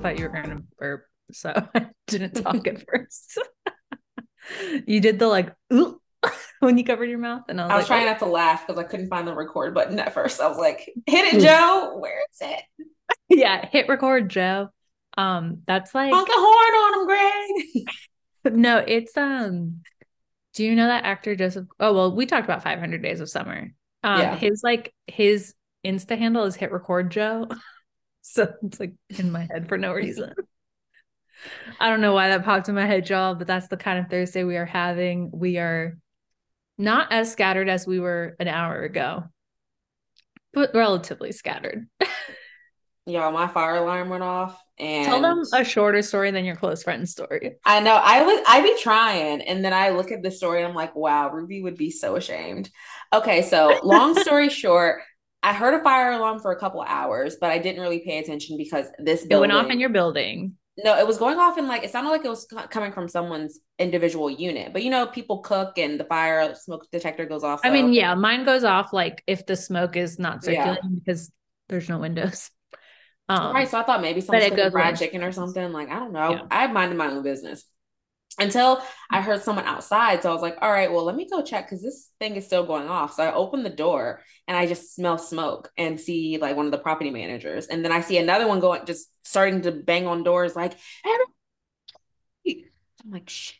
I thought you were going to burp, so I didn't talk at first. you did the like, ooh, when you covered your mouth, and I was, I was like, trying oh. not to laugh because I couldn't find the record button at first. I was like, "Hit it, Joe! Where is it?" yeah, hit record, Joe. Um, that's like honk the horn on him, Greg. no, it's um. Do you know that actor Joseph? Oh well, we talked about 500 Days of Summer. Um, Yeah. his like his Insta handle is hit record Joe, so it's like in my head for no reason. I don't know why that popped in my head, y'all, but that's the kind of Thursday we are having. We are not as scattered as we were an hour ago, but relatively scattered. Y'all, my fire alarm went off, and Tell them a shorter story than your close friend's story. I know I was I be trying, and then I look at the story and I'm like, wow, Ruby would be so ashamed. Okay, so long story short, I heard a fire alarm for a couple hours, but I didn't really pay attention because this It building went off in your building. no, it was going off in like it sounded like it was co- coming from someone's individual unit, but you know, people cook and the fire smoke detector goes off. I mean, yeah, mine goes off like if the smoke is not Yeah. circulating because there's no windows. Um, right. So I thought maybe someone's it cooking fried chicken or something. Like I don't know. Yeah. I minded my own business until I heard someone outside. So I was like, all right, well, let me go check because this thing is still going off. So I open the door and I just smell smoke and see like one of the property managers, and then I see another one going, just starting to bang on doors, like. I'm like, shit.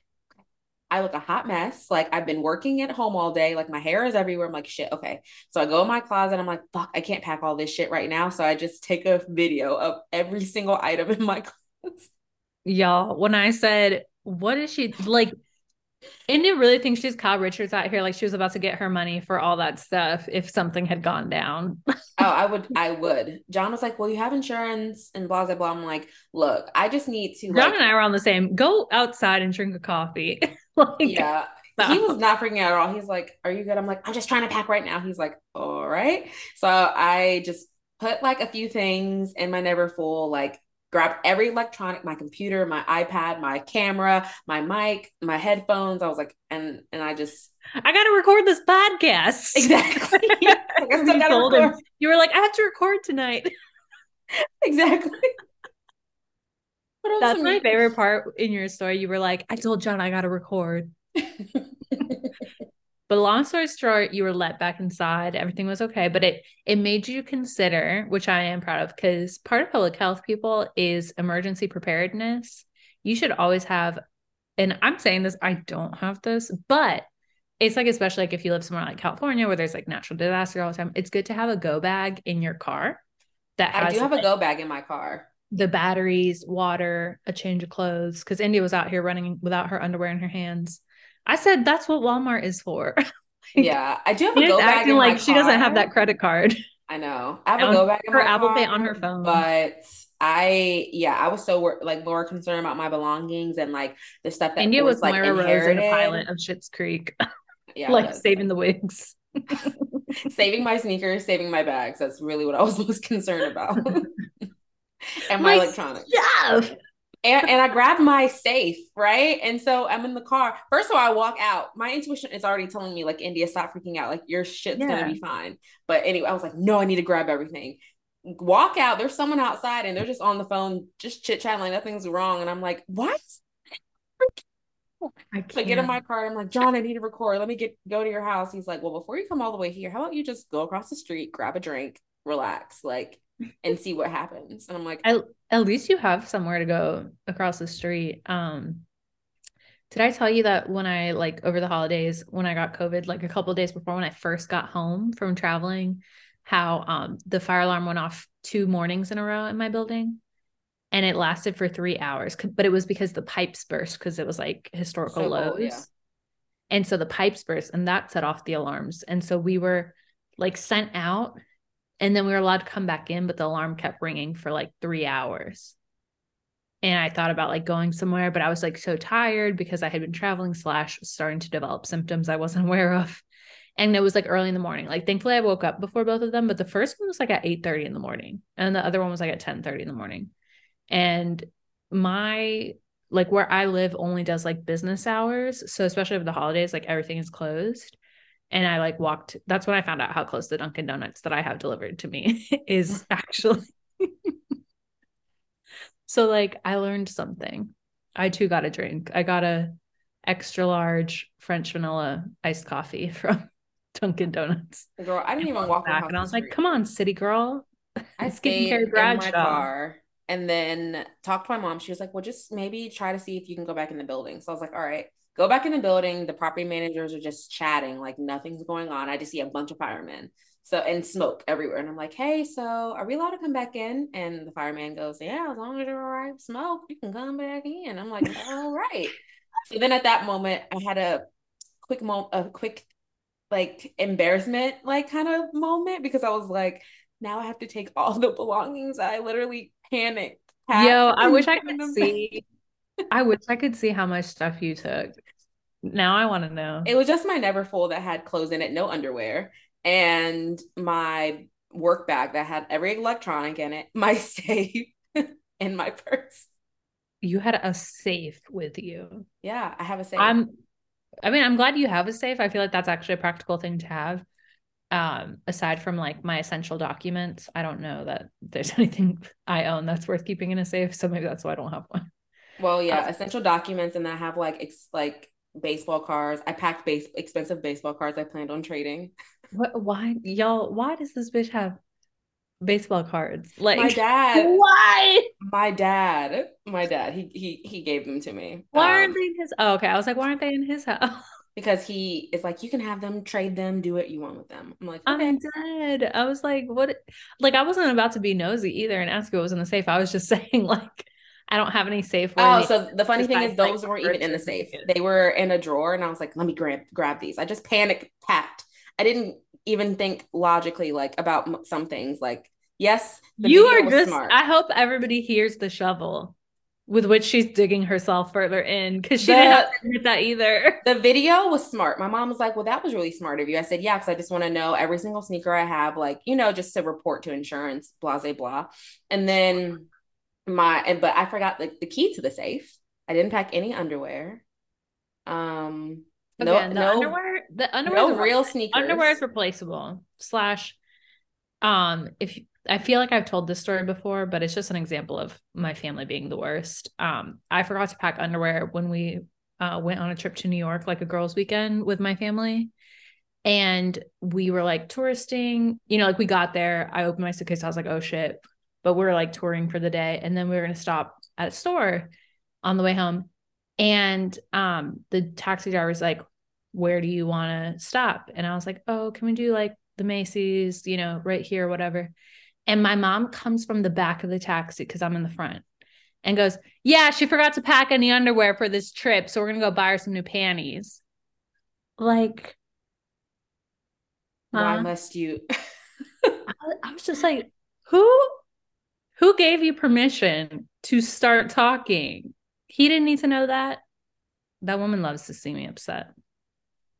I look a hot mess. Like I've been working at home all day. Like my hair is everywhere. I'm like, shit, okay. So I go in my closet. I'm like, fuck, I can't pack all this shit right now. So I just take a video of every single item in my closet. y'all, when I said, what is she like? India really thinks she's Kyle Richards out here, like she was about to get her money for all that stuff if something had gone down. Oh, I would, I would. John was like, well, you have insurance and blah, blah, blah. I'm like, look, I just need to John like, and I were on the same. Go outside and drink a coffee. like, yeah. He was not freaking out at all. He's like, Are you good? I'm like, I'm just trying to pack right now. He's like, All right. So I just put like a few things in my Neverfull, like grabbed every electronic, my computer, my iPad, my camera, my mic, my headphones. I was like, and and I just I got to record this podcast. exactly. Like, I still gotta him. You were like, I have to record tonight. Exactly. That's my favorite part in your story. You were like, I told John I got to record. But long story short, you were let back inside. Everything was okay, but it it made you consider, which I am proud of, because part of public health people is emergency preparedness. You should always have, and I'm saying this, I don't have this, but it's like especially like if you live somewhere like California where there's like natural disaster all the time, it's good to have a go bag in your car that I do have a go bag in my car. the batteries, water, a change of clothes. Because India was out here running without her underwear in her hands. I said that's what Walmart is for. Yeah, I do have a go bag acting in my like she doesn't have that credit card. I know. I have On a go bag in her Apple car, Pay on her phone. But I, yeah, I was so like more concerned about my belongings and like the stuff that India was, was like Moira Rose in inherited. the pilot of Schitt's Creek, Yeah, like saving the wigs. saving my sneakers, saving my bags. That's really what I was most concerned about. and my My electronics. Yeah. And, and I grabbed my safe, right? And so I'm in the car. First of all, I walk out. My intuition is already telling me, like, India, stop freaking out. Like, your shit's Yeah. gonna be fine. But anyway, I was like, no, I need to grab everything. Walk out. There's someone outside and they're just on the phone, just chit chatting, like nothing's wrong. And I'm like, what? I I can't. get in my car. I'm like, John, I need to record. Let me get go to your house. He's like, well, before you come all the way here, how about you just go across the street, grab a drink, relax, like, and see what happens. And I'm like, I, at least you have somewhere to go across the street. Um, did I tell you that when I like over the holidays when I got COVID, like a couple of days before when I first got home from traveling, how um the fire alarm went off two mornings in a row in my building, and it lasted for three hours. But it was because the pipes burst because it was like historical So lows, cold, yeah. and so the pipes burst, and that set off the alarms. And so we were like sent out, and then we were allowed to come back in, but the alarm kept ringing for like three hours. and I thought about like going somewhere, but I was like so tired because I had been traveling slash starting to develop symptoms I wasn't aware of. And it was like early in the morning. Like thankfully I woke up before both of them, but the first one was like at 8 30 in the morning. And the other one was like at 10 30 in the morning. And my like where I live only does like business hours. So especially over the holidays, like everything is closed. And I like walked, that's when I found out how close the Dunkin' Donuts that I have delivered to me is actually. so like I learned something. I too got a drink. I got a extra large French vanilla iced coffee from Dunkin' Donuts. Girl, I didn't even walk back, and I was like, "Come on, city girl." I stayed in my car and then talked to my mom. She was like, "Well, just maybe try to see if you can go back in the building." So I was like, "All right." Go back in the building. The property managers are just chatting, like nothing's going on. I just see a bunch of firemen. So and smoke everywhere. And I'm like, hey, so are we allowed to come back in? And the fireman goes, Yeah, as long as you're all right, smoke, you can come back in. I'm like, all right. So then at that moment, I had a quick moment, a quick like embarrassment, like kind of moment because I was like, now I have to take all the belongings. I literally panicked. Yo, I wish I could see. I wish I could see how much stuff you took. Now I want to know. It was just my Neverfull that had clothes in it, no underwear, and my work bag that had every electronic in it, my safe, and my purse. You had a safe with you. Yeah, I have a safe. I'm I mean, I'm glad you have a safe. I feel like that's actually a practical thing to have. Um, aside from like my essential documents, I don't know that there's anything I own that's worth keeping in a safe. So maybe that's why I don't have one. Well, yeah, uh, essential documents, and I have like ex- like baseball cards. I packed base expensive baseball cards. I planned on trading. What? Why, y'all? Why does this bitch have baseball cards? Like my dad. Why? My dad. My dad. He he he gave them to me. Why um, aren't they in his? Oh, okay. I was like, why aren't they in his house? Because he is like, you can have them, trade them, do what you want with them. I'm like, okay. I'm dead. I was like, what? Like, I wasn't about to be nosy either and ask what was in the safe. I was just saying, like, I don't have any safe. Oh, so the funny thing is, those like, weren't even in the safe. They were in a drawer, and I was like, let me grab grab these. I just panic packed. I didn't even think logically like about some things. Like, yes, you are just. Smart. I hope everybody hears the shovel with which she's digging herself further in because she the, didn't have to admit that either. The video was smart. My mom was like, "Well, that was really smart of you." I said, "Yeah, because I just want to know every single sneaker I have, like you know, just to report to insurance, blah blah blah." And then my and but I forgot like the key to the safe. I didn't pack any underwear. Um, no, Again, the no underwear. The underwear, no real sneakers. Underwear is replaceable. Slash, um, if I feel like I've told this story before, but it's just an example of my family being the worst. Um, I forgot to pack underwear when we uh, went on a trip to New York, like a girls' weekend with my family. And we were like touristing, you know, like we got there. I opened my suitcase. I was like, oh shit. But we are like touring for the day. And then we were going to stop at a store on the way home. And um, the taxi driver was like, where do you want to stop? And I was like, oh, can we do like the Macy's, you know, right here, whatever. And my mom comes from the back of the taxi because I'm in the front and goes, Yeah, she forgot to pack any underwear for this trip. So we're going to go buy her some new panties. Like, why uh, must you? I, I was just like, Who? Who gave you permission to start talking? He didn't need to know that. That woman loves to see me upset.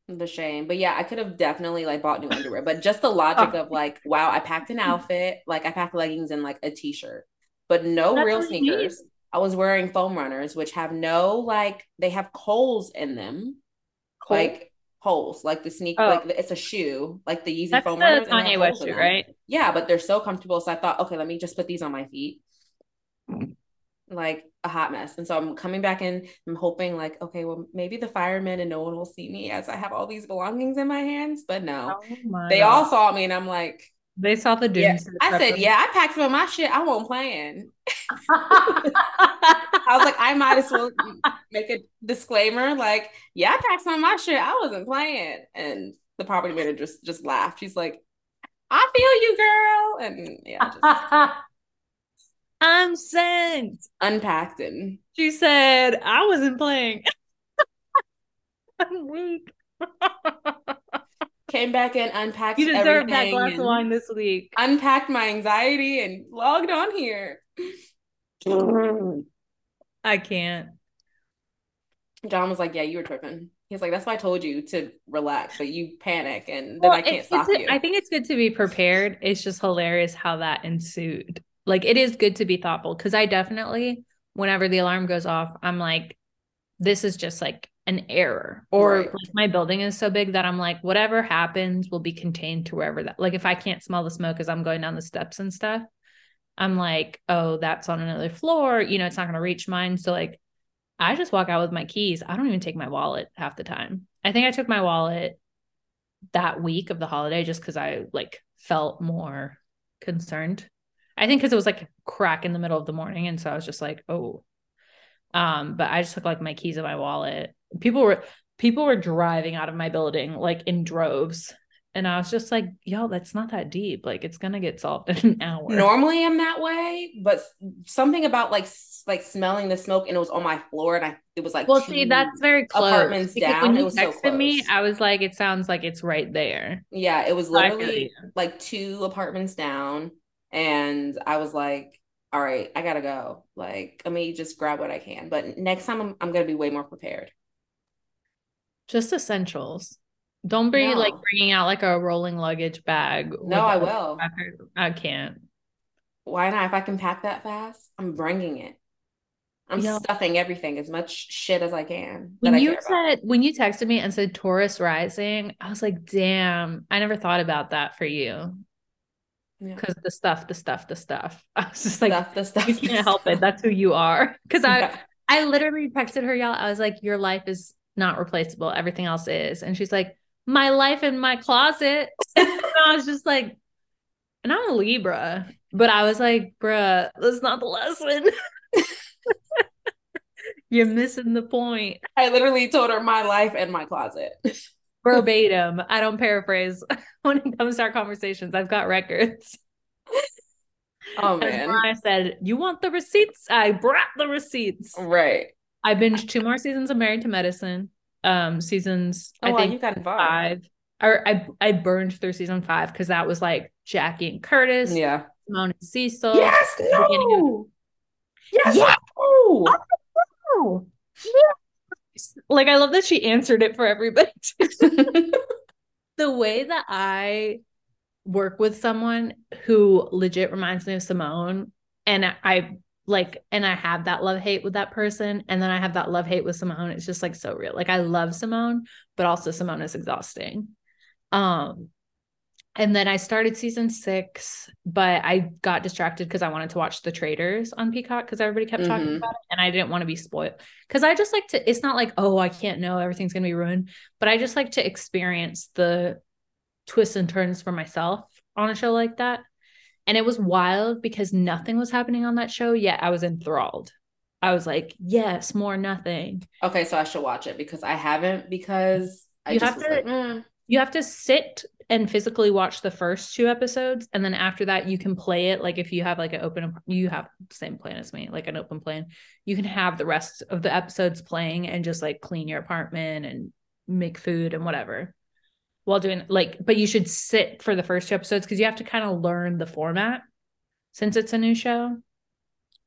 The shame. But yeah i could have definitely like bought new underwear. But just the logic of oh. like wow i packed an outfit like i packed leggings and like a t-shirt. But no That's real sneakers. I was wearing foam runners which have no like they have holes in them. Cold? like holes like the sneaker oh. like it's a shoe like the Yeezy That's foam the Kanye West shoe, right yeah but they're so comfortable so i thought okay let me just put these on my feet like a hot mess. And so I'm coming back in. I'm hoping like, okay, well, maybe the firemen and no one will see me as I have all these belongings in my hands. But no, oh they God. all saw me, and I'm like, they saw the doom. Yeah. I said, yeah, I packed some of my shit. I won't plan. I was like, I might as well make a disclaimer. Like, yeah, I packed some of my shit. I wasn't playing. And the property manager just just laughed. She's like, I feel you, girl. And yeah, just I'm sent. Unpacked and she said, I wasn't playing. I'm weak. Came back and unpacked. You deserve that glass of wine this week. Unpacked my anxiety and logged on here. Mm-hmm. I can't. John was like, "Yeah, you were tripping." He's like, "That's why I told you to relax, but you panic, and then well, I can't stop you." I think it's good to be prepared. It's just hilarious how that ensued. Like, it is good to be thoughtful because I definitely, whenever the alarm goes off, I'm like, "This is just like an error," or right. like, my building is so big that I'm like, whatever happens will be contained to wherever that. Like, if I can't smell the smoke as I'm going down the steps and stuff, I'm like, "Oh, that's on another floor." You know, it's not going to reach mine. So like I just walk out with my keys. I don't even take my wallet half the time. I think I took my wallet that week of the holiday just because I like felt more concerned. I think because it was like crack in the middle of the morning. And so I was just like, oh. Um, but I just took like my keys and my wallet. People were people were driving out of my building like in droves and I was just like, yo, that's not that deep. Like it's gonna get solved in an hour. Normally I'm that way, but something about like like smelling the smoke and it was on my floor and I it was like well see that's very close apartments because down. When you it was texted so close. me, I was like, it sounds like it's right there. Yeah, it was literally like two apartments down, and I was like, all right, I gotta go. Like, let me just grab what I can. But next time I'm I'm gonna be way more prepared. Just essentials. Don't be no. like bringing out like a rolling luggage bag. No, I will. I can't. Why not? If I can pack that fast, I'm bringing it. I'm yeah. stuffing everything as much shit as I can. When you said when you texted me and said Taurus rising, I was like, damn, I never thought about that for you. Because yeah. the stuff, the stuff, the stuff. I was just like, stuff, the stuff, you can't help stuff. it. That's who you are. Because I, yeah. I literally texted her, y'all. I was like, your life is not replaceable. Everything else is. And she's like, my life in my closet. I was just like, and I'm a Libra, but I was like, bruh, that's not the lesson. You're missing the point. I literally told her my life and my closet. Verbatim. I don't paraphrase when it comes to our conversations. I've got records. Oh man. I said, You want the receipts? I brought the receipts. Right. I binged two more seasons of Married to Medicine um seasons oh, I think you got involved. five. Or I I burned through season five because that was like Jackie and Curtis, yeah, Simone and Cecil. Yes, no. yes. Oh, oh, yes. Like I love that she answered it for everybody. the way that I work with someone who legit reminds me of Simone, and I like and I have that love hate with that person and then I have that love hate with Simone. It's just like so real. Like I love Simone but also Simone is exhausting. Um and then I started season 6 but I got distracted because I wanted to watch The Traitors on Peacock because everybody kept mm-hmm. talking about it and I didn't want to be spoiled. Cuz I just like to it's not like oh I can't know everything's going to be ruined but I just like to experience the twists and turns for myself on a show like that and it was wild because nothing was happening on that show yet. I was enthralled. I was like, yes, more nothing. Okay, so I should watch it because I haven't because I you have to like, mm. you have to sit and physically watch the first two episodes and then after that you can play it like if you have like an open you have the same plan as me like an open plan you can have the rest of the episodes playing and just like clean your apartment and make food and whatever while doing like but you should sit for the first two episodes because you have to kind of learn the format since it's a new show.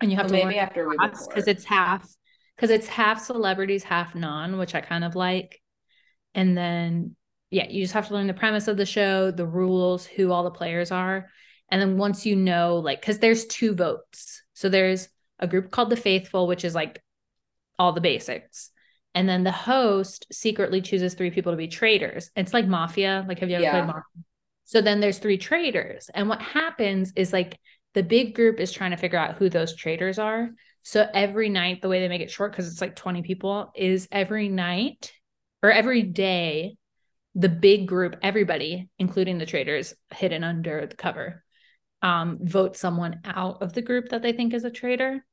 And you have well, to maybe after because it's half because it's half celebrities half non which i kind of like. And then yeah you just have to learn the premise of the show the rules who all the players are. And then once you know like because there's two votes. So there's a group called the faithful which is like all the basics and then the host secretly chooses three people to be traitors. It's like mafia. Like, have you ever yeah. played mafia? So then there's three traitors. And what happens is like the big group is trying to figure out who those traitors are. So every night, the way they make it short, because it's like 20 people, is every night or every day, the big group, everybody, including the traitors hidden under the cover, um, vote someone out of the group that they think is a traitor.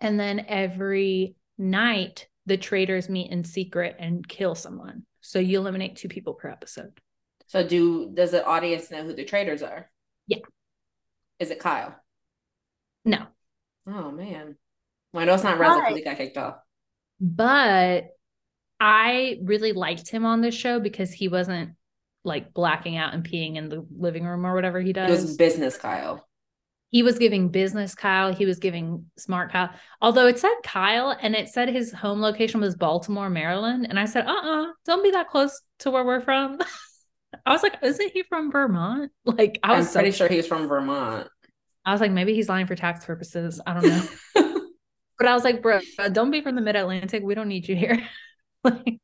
And then every night, the traitors meet in secret and kill someone. So you eliminate two people per episode. So do does the audience know who the traitors are? Yeah. Is it Kyle? No. Oh man. Well, I know it's not Reza because he got kicked off. But I really liked him on this show because he wasn't like blacking out and peeing in the living room or whatever he does. It was business Kyle. He was giving business Kyle. He was giving smart Kyle. Although it said Kyle and it said his home location was Baltimore, Maryland. And I said, uh uh-uh, uh, do not be that close to where we're from. I was like, isn't he from Vermont? Like, I was I'm pretty so- sure he's from Vermont. I was like, maybe he's lying for tax purposes. I don't know. but I was like, bro, don't be from the mid Atlantic. We don't need you here. like,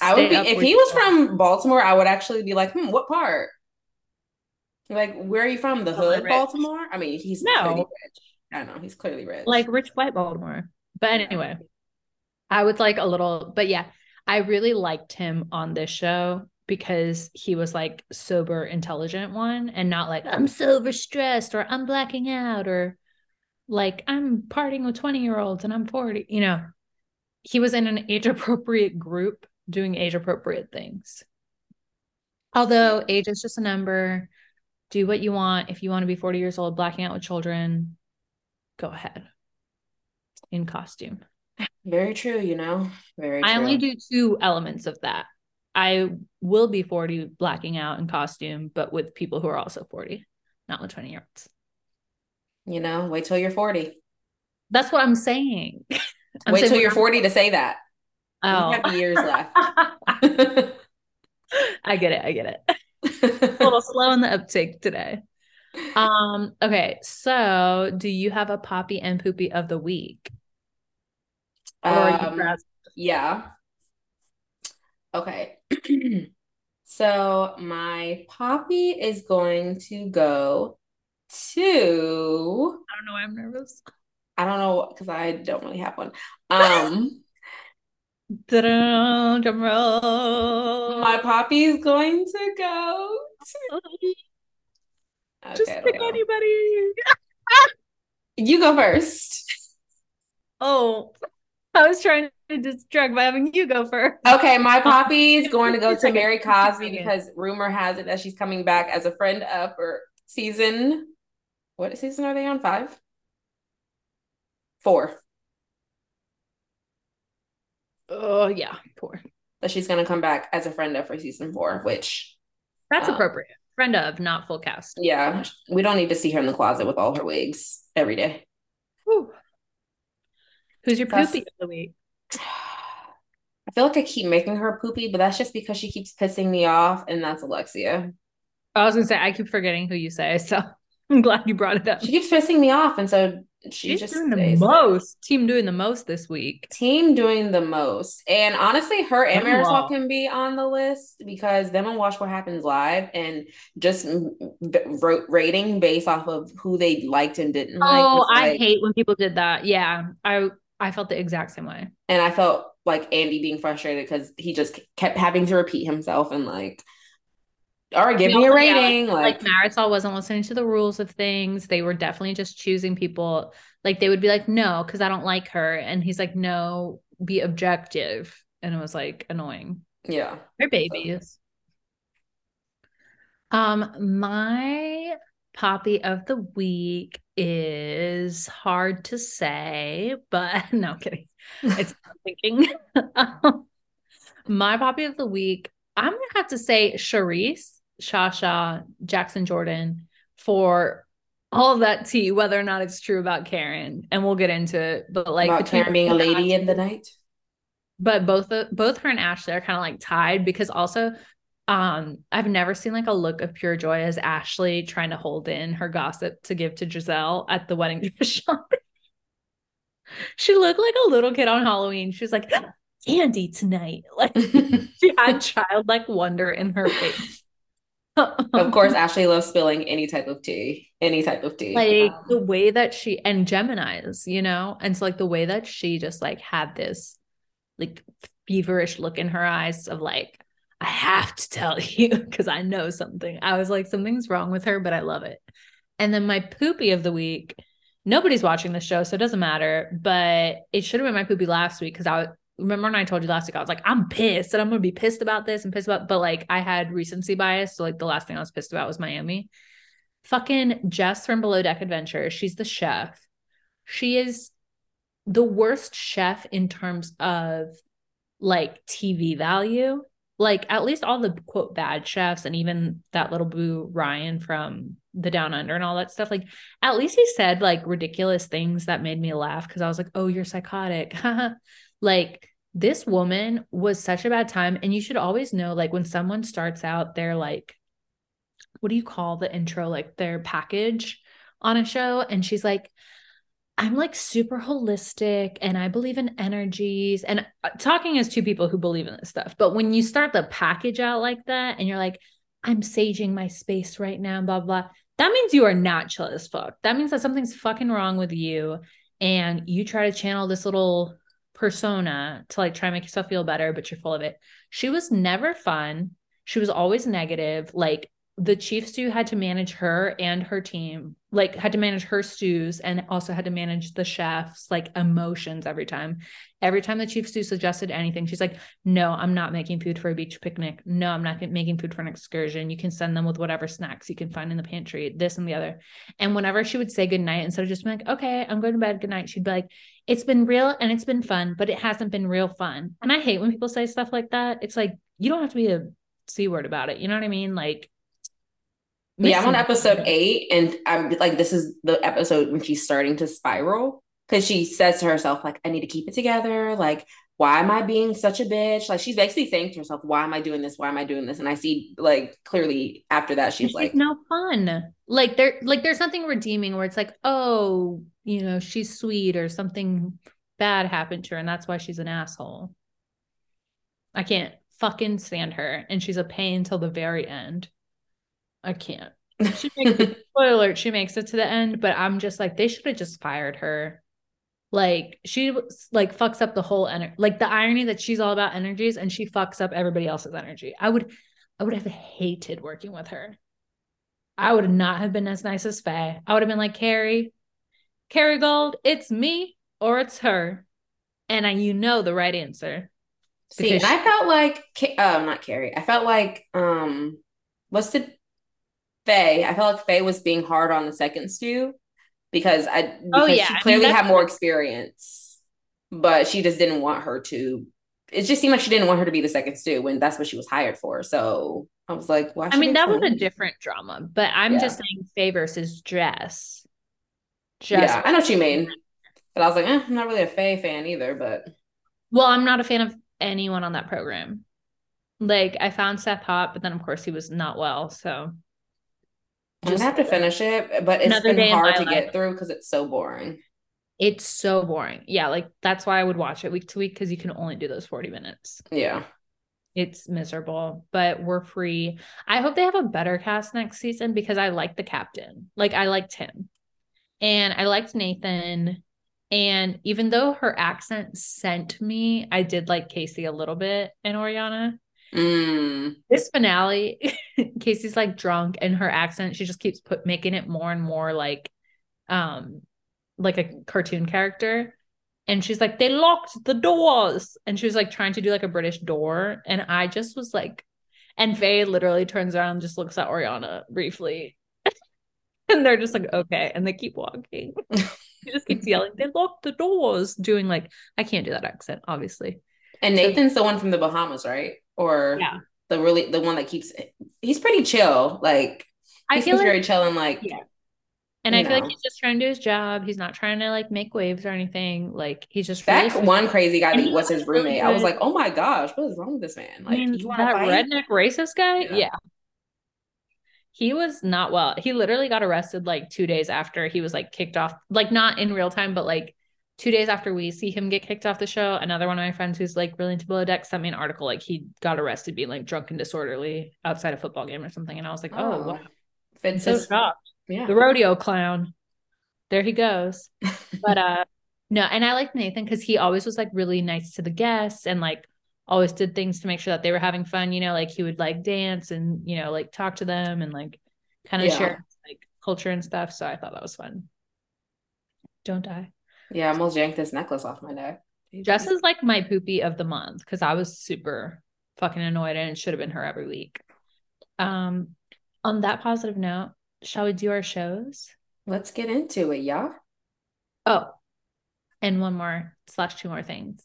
I would be, if he was from Baltimore, I would actually be like, hmm, what part? Like, where are you from? The hood, Baltimore? I mean, he's no. rich. I don't know he's clearly rich. Like rich white Baltimore. But anyway, yeah. I was like a little, but yeah, I really liked him on this show because he was like sober, intelligent one and not like I'm sober stressed or I'm blacking out or like I'm partying with 20 year olds and I'm 40. You know, he was in an age appropriate group doing age appropriate things. Although age is just a number do what you want. If you want to be 40 years old, blacking out with children, go ahead in costume. Very true, you know. Very I only do two elements of that. I will be 40 blacking out in costume, but with people who are also 40, not with 20 year olds. You know, wait till you're 40. That's what I'm saying. I'm wait saying till you're 40 to say that. Oh. You have years left. I get it. I get it a little slow in the uptake today. Um, okay, so do you have a poppy and poopy of the week? Um, yeah. Okay. so my poppy is going to go to I don't know why I'm nervous. I don't know because I don't really have one. Um Drum roll. My poppy is going to go. To... Oh, okay, Just pick anybody. you go first. Oh, I was trying to distract by having you go first. Okay, my poppy is going to go to Mary Cosby because rumor has it that she's coming back as a friend of or season. What season are they on? Five? Four. Oh yeah, poor. That she's gonna come back as a friend of for season four, which that's um, appropriate. Friend of, not full cast. Yeah, we don't need to see her in the closet with all her wigs every day. Whew. Who's your poopy of the week? I feel like I keep making her poopy, but that's just because she keeps pissing me off, and that's Alexia. I was gonna say I keep forgetting who you say, so I'm glad you brought it up. She keeps pissing me off, and so she She's just doing the most. There. Team doing the most this week. Team doing the most. And honestly, her and Marisol can be on the list because them and Watch What Happens Live and just rating based off of who they liked and didn't like. Oh, I like, hate when people did that. Yeah. I I felt the exact same way. And I felt like Andy being frustrated because he just kept having to repeat himself and like all right, give me a rating. Yeah, like, like Marisol wasn't listening to the rules of things. They were definitely just choosing people. Like they would be like, no, because I don't like her. And he's like, no, be objective. And it was like annoying. Yeah. They're babies. Um, my poppy of the week is hard to say, but no I'm kidding. It's thinking. my poppy of the week, I'm gonna have to say Charrisse Shasha, Jackson Jordan for all of that tea, whether or not it's true about Karen, and we'll get into it. But like about Karen being a lady in the night. But both both her and Ashley are kind of like tied because also um I've never seen like a look of pure joy as Ashley trying to hold in her gossip to give to Gizelle at the wedding dress shop. she looked like a little kid on Halloween. She was like, candy tonight. Like she had childlike wonder in her face of course, Ashley loves spilling any type of tea, any type of tea. Like um, the way that she and Gemini's, you know, and so like the way that she just like had this like feverish look in her eyes of like, I have to tell you because I know something. I was like, something's wrong with her, but I love it. And then my poopy of the week. Nobody's watching the show, so it doesn't matter. But it should have been my poopy last week because I remember when I told you last week, I was like, I'm pissed and I'm gonna be pissed about this and pissed about, but like I had recency bias. So like the last thing I was pissed about was Miami. Fucking Jess from Below Deck Adventure. She's the chef. She is the worst chef in terms of like TV value. like at least all the quote bad chefs and even that little boo Ryan from the down under and all that stuff, like at least he said like ridiculous things that made me laugh because I was like, oh, you're psychotic. like this woman was such a bad time. And you should always know, like, when someone starts out, they're like, what do you call the intro? Like their package on a show. And she's like, I'm like super holistic and I believe in energies and uh, talking as two people who believe in this stuff. But when you start the package out like that and you're like, I'm saging my space right now, blah, blah, that means you are not chill as fuck. That means that something's fucking wrong with you. And you try to channel this little persona to like try and make yourself feel better, but you're full of it. She was never fun. She was always negative. Like the chief stew had to manage her and her team like had to manage her stews and also had to manage the chefs like emotions every time. Every time the chief stew suggested anything she's like no i'm not making food for a beach picnic. No i'm not making food for an excursion. You can send them with whatever snacks you can find in the pantry this and the other. And whenever she would say goodnight instead of just being like okay i'm going to bed. Good night she'd be like it's been real and it's been fun but it hasn't been real fun. And i hate when people say stuff like that. It's like you don't have to be a c word about it. You know what i mean? Like yeah, I'm on episode eight, and I'm like, this is the episode when she's starting to spiral because she says to herself, like, I need to keep it together. Like, why am I being such a bitch? Like, she's basically saying to herself, why am I doing this? Why am I doing this? And I see, like, clearly after that, she's, like, no fun. Like, there, like, there's something redeeming where it's like, oh, you know, she's sweet or something bad happened to her, and that's why she's an asshole. I can't fucking stand her, and she's a pain till the very end. I can't. She makes it, spoiler alert, she makes it to the end, but I'm just like, they should have just fired her. Like she like fucks up the whole energy. Like the irony that she's all about energies and she fucks up everybody else's energy. I would, I would have hated working with her. I would not have been as nice as Faye. I would have been like Carrie, Carrie Gold, it's me or it's her, and I, you know the right answer. See, and I felt like, um, not Carrie. I felt like, um, what's the Faye, I felt like Faye was being hard on the second stew because I oh, because oh, yeah. she clearly I mean, had more experience, but she just didn't want her to. It just seemed like she didn't want her to be the second stew when that's what she was hired for. So I was like, why? I mean, that was a different drama, but I'm yeah. just saying Faye versus Jess. Jess yeah, I know what you mean, but I was like, eh, I'm not really a Faye fan either. But well, I'm not a fan of anyone on that program. Like I found Seth hot, but then of course he was not well, so I'm gonna have to finish it, but it's been hard to life. get through because it's so boring. It's so boring. Yeah, like that's why I would watch it week to week because you can only do those 40 minutes. Yeah. It's miserable, but we're free. I hope they have a better cast next season because I like the captain. Like I liked him. And I liked Nathan. And even though her accent sent me, I did like Casey a little bit and Oriana. Mm. This finale, Casey's like drunk and her accent, she just keeps put making it more and more like um like a cartoon character. And she's like, they locked the doors. And she was like trying to do like a British door. And I just was like, and Faye literally turns around and just looks at Oriana briefly. and they're just like, okay. And they keep walking. she just keeps yelling, they locked the doors, doing like, I can't do that accent, obviously. And Nathan's so, the one from the Bahamas, right? Or yeah. the really the one that keeps he's pretty chill. Like I feel like, very chill and like yeah. And I know. feel like he's just trying to do his job. He's not trying to like make waves or anything. Like he's just that really one crazy guy that was his roommate. I was like, oh my gosh, what is wrong with this man? Like I mean, that redneck racist guy. Yeah. yeah. He was not well. He literally got arrested like two days after he was like kicked off, like not in real time, but like two days after we see him get kicked off the show, another one of my friends who's like really into below deck sent me an article like he got arrested being like drunk and disorderly outside a football game or something. And I was like, oh, oh wow. Vince so shocked. Yeah. The rodeo clown. There he goes. but uh no, and I like Nathan because he always was like really nice to the guests and like always did things to make sure that they were having fun, you know, like he would like dance and you know, like talk to them and like kind of yeah. share like culture and stuff. So I thought that was fun. Don't die. Yeah, I almost yanked this necklace off my neck. Jess is like my poopy of the month because I was super fucking annoyed and it should have been her every week. Um, on that positive note, shall we do our shows? Let's get into it, y'all. Oh, and one more slash two more things.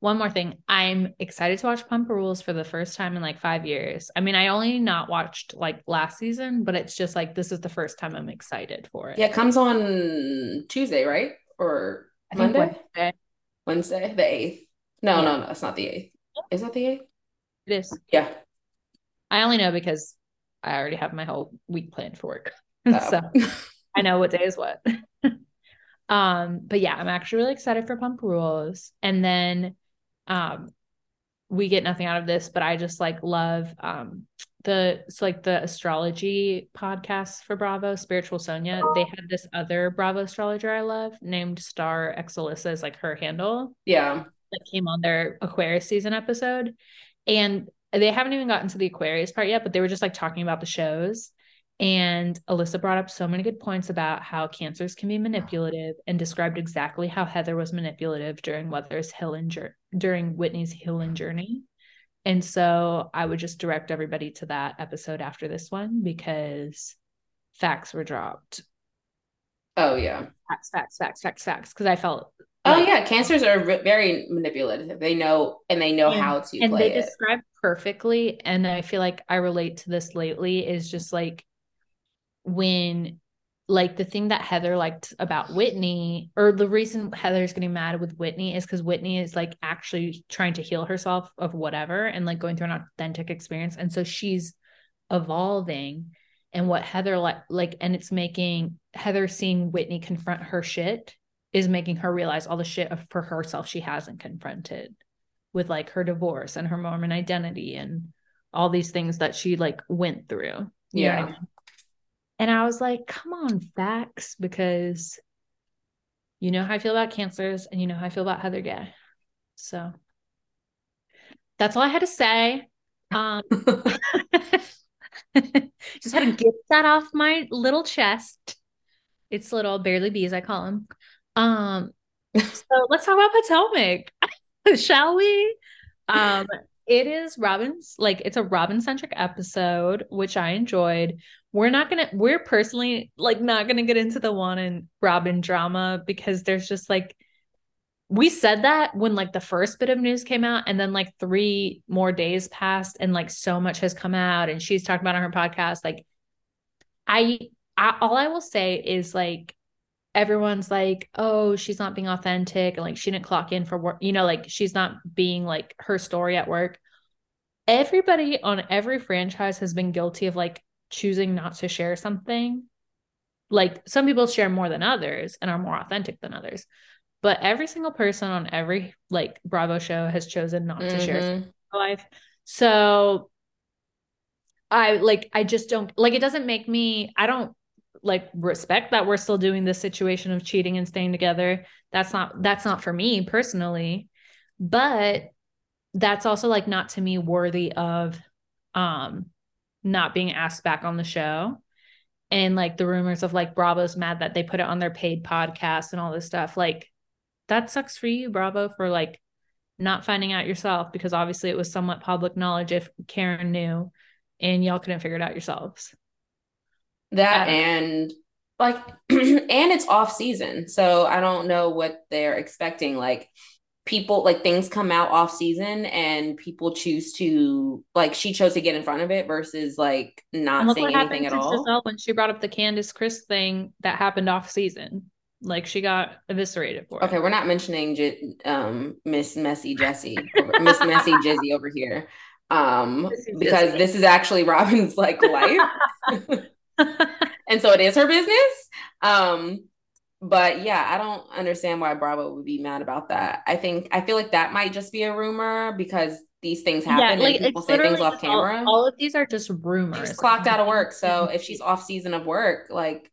one more thing. I'm excited to watch Pump Rules for the first time in like five years. I mean, I only not watched like last season, but it's just like this is the first time I'm excited for it. Yeah, it comes on Tuesday, right? Or Monday? Wednesday. Wednesday, the eighth. No, yeah. no, no, it's not the eighth. Is that the eighth? It is. Yeah. I only know because I already have my whole week planned for work. Oh. so I know what day is what. um, but yeah, I'm actually really excited for Pump Rules. And then um we get nothing out of this, but I just like love um the it's like the astrology podcast for Bravo, Spiritual Sonia. They had this other Bravo astrologer I love named Star Exalissa is like her handle. Yeah. That came on their Aquarius season episode. And they haven't even gotten to the Aquarius part yet, but they were just like talking about the shows. And Alyssa brought up so many good points about how cancers can be manipulative and described exactly how Heather was manipulative during Weather's healing journey, during Whitney's healing journey. And so I would just direct everybody to that episode after this one because facts were dropped. Oh yeah. Facts, facts, facts, facts, facts. Because I felt Oh yeah, cancers are very manipulative. They know and they know and, how to and they it. describe perfectly. And I feel like I relate to this lately is just like when like the thing that Heather liked about Whitney, or the reason Heather's getting mad with Whitney is because Whitney is like actually trying to heal herself of whatever and like going through an authentic experience. And so she's evolving. And what Heather like like, and it's making Heather seeing Whitney confront her shit is making her realize all the shit of, for herself she hasn't confronted with like her divorce and her Mormon identity and all these things that she like went through. yeah. I mean? And I was like, come on, facts, because you know how I feel about cancers and you know how I feel about Heather Gay. So that's all I had to say. Um, just had to get that off my little chest. It's little barely bees, I call them. Um, so let's talk about Potomac, shall we? Um, it is Robyn's like it's a Robin centric episode, which I enjoyed. We're not gonna we're personally like not gonna get into the Juan and Robyn drama because there's just like we said that when like the first bit of news came out and then like three more days passed and like so much has come out and she's talked about on her podcast like I, I all I will say is like everyone's like, oh, she's not being authentic and like she didn't clock in for work, you know, like she's not being like her story at work. Everybody on every franchise has been guilty of like choosing not to share something. Like some people share more than others and are more authentic than others. But every single person on every like Bravo show has chosen not mm-hmm. to share mm-hmm. life. So I like I just don't like it doesn't make me I don't like respect that we're still doing this situation of cheating and staying together that's not that's not for me personally but that's also like not to me worthy of um not being asked back on the show and like the rumors of like bravo's mad that they put it on their paid podcast and all this stuff like that sucks for you bravo for like not finding out yourself because obviously it was somewhat public knowledge if karen knew and y'all couldn't figure it out yourselves that and like and it's off season. So I don't know what they're expecting. Like people like things come out off season and people choose to like she chose to get in front of it versus like not saying anything at all. when she brought up the Candiace Chris thing that happened off season. Like she got eviscerated for okay, it. we're not mentioning J- um Miss Messy Jessie, Miss Messy Jizzy over here. Um because this is actually Robyn's like life. and so it is her business. Um, but yeah, I don't understand why Bravo would be mad about that. I think I feel like that might just be a rumor because these things happen yeah, like, and people say things off camera. All, all, of these are just rumors. She's clocked out of work, so if she's off season of work, like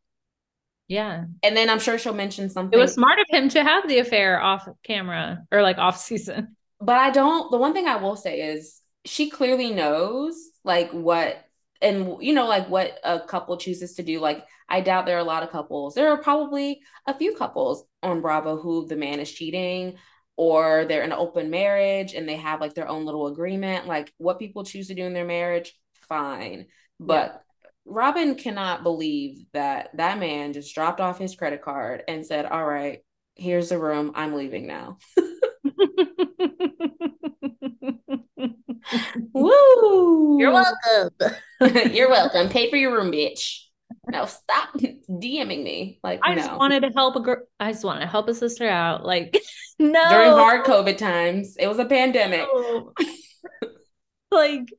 yeah. And then I'm sure she'll mention something. It was smart of him to have the affair off camera or like off season. But I don't the one thing I will say is she clearly knows like what and you know like what a couple chooses to do like i doubt there are a lot of couples. There are probably a few couples on bravo who the man is cheating or they're in an open marriage and they have like their own little agreement. Like what people choose to do in their marriage fine. But yeah. robyn cannot believe that that man just dropped off his credit card and said all right here's the room. I'm leaving now Woo! You're welcome. You're welcome. Pay for your room, bitch. No, stop DMing me. Like, I no. just wanted to help a girl. I just want to help a sister out. Like, no. During hard COVID times, it was a pandemic. No. like,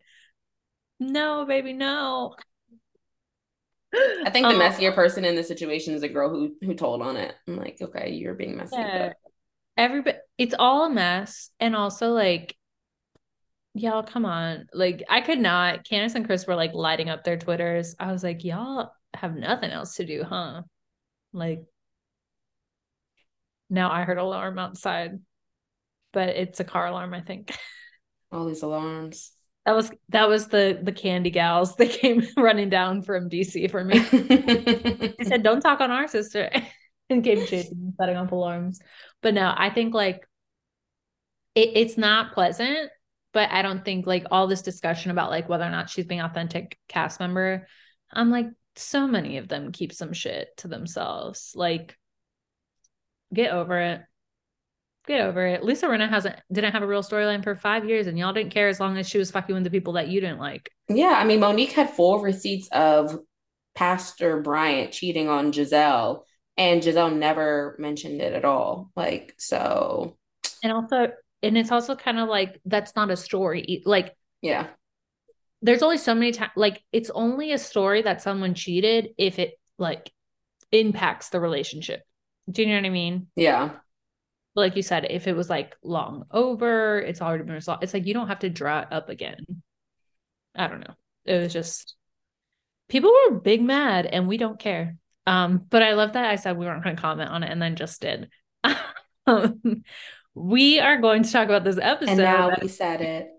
no, baby, no. I think the Um, messier person in the situation is a girl who who told on it. I'm like, okay, you're being messy. Yeah. But Everybody, it's all a mess. And also, like, y'all, come on. Like, I could not. Candiace and Chris were like lighting up their Twitters. I was like, y'all have nothing else to do, huh? Like, now I heard alarm outside, but it's a car alarm, I think. all these alarms. That was that was the the candy gals that came running down from DC for me. They said, "Don't talk on our sister," and came chasing, setting off alarms. But no, I think like it, it's not pleasant. But I don't think like all this discussion about like whether or not she's being authentic cast member. I'm like, so many of them keep some shit to themselves. Like, get over it. Get over it. Lisa Rinna hasn't didn't have a real storyline for five years, and y'all didn't care as long as she was fucking with the people that you didn't like. yeah, I mean, Monique had full receipts of Pastor Bryant cheating on Gizelle, and Gizelle never mentioned it at all. Like, so And also, and it's also kind of like that's not a story. Like yeah, there's only so many times like it's only a story that someone cheated if it like impacts the relationship. Do you know what I mean? yeah, Like you said, if it was like long over, it's already been resolved. It's like you don't have to draw it up again. I don't know. It was just people were big mad and we don't care. Um, but I love that I said we weren't going to comment on it and then just did. um, we are going to talk about this episode. and now we said it.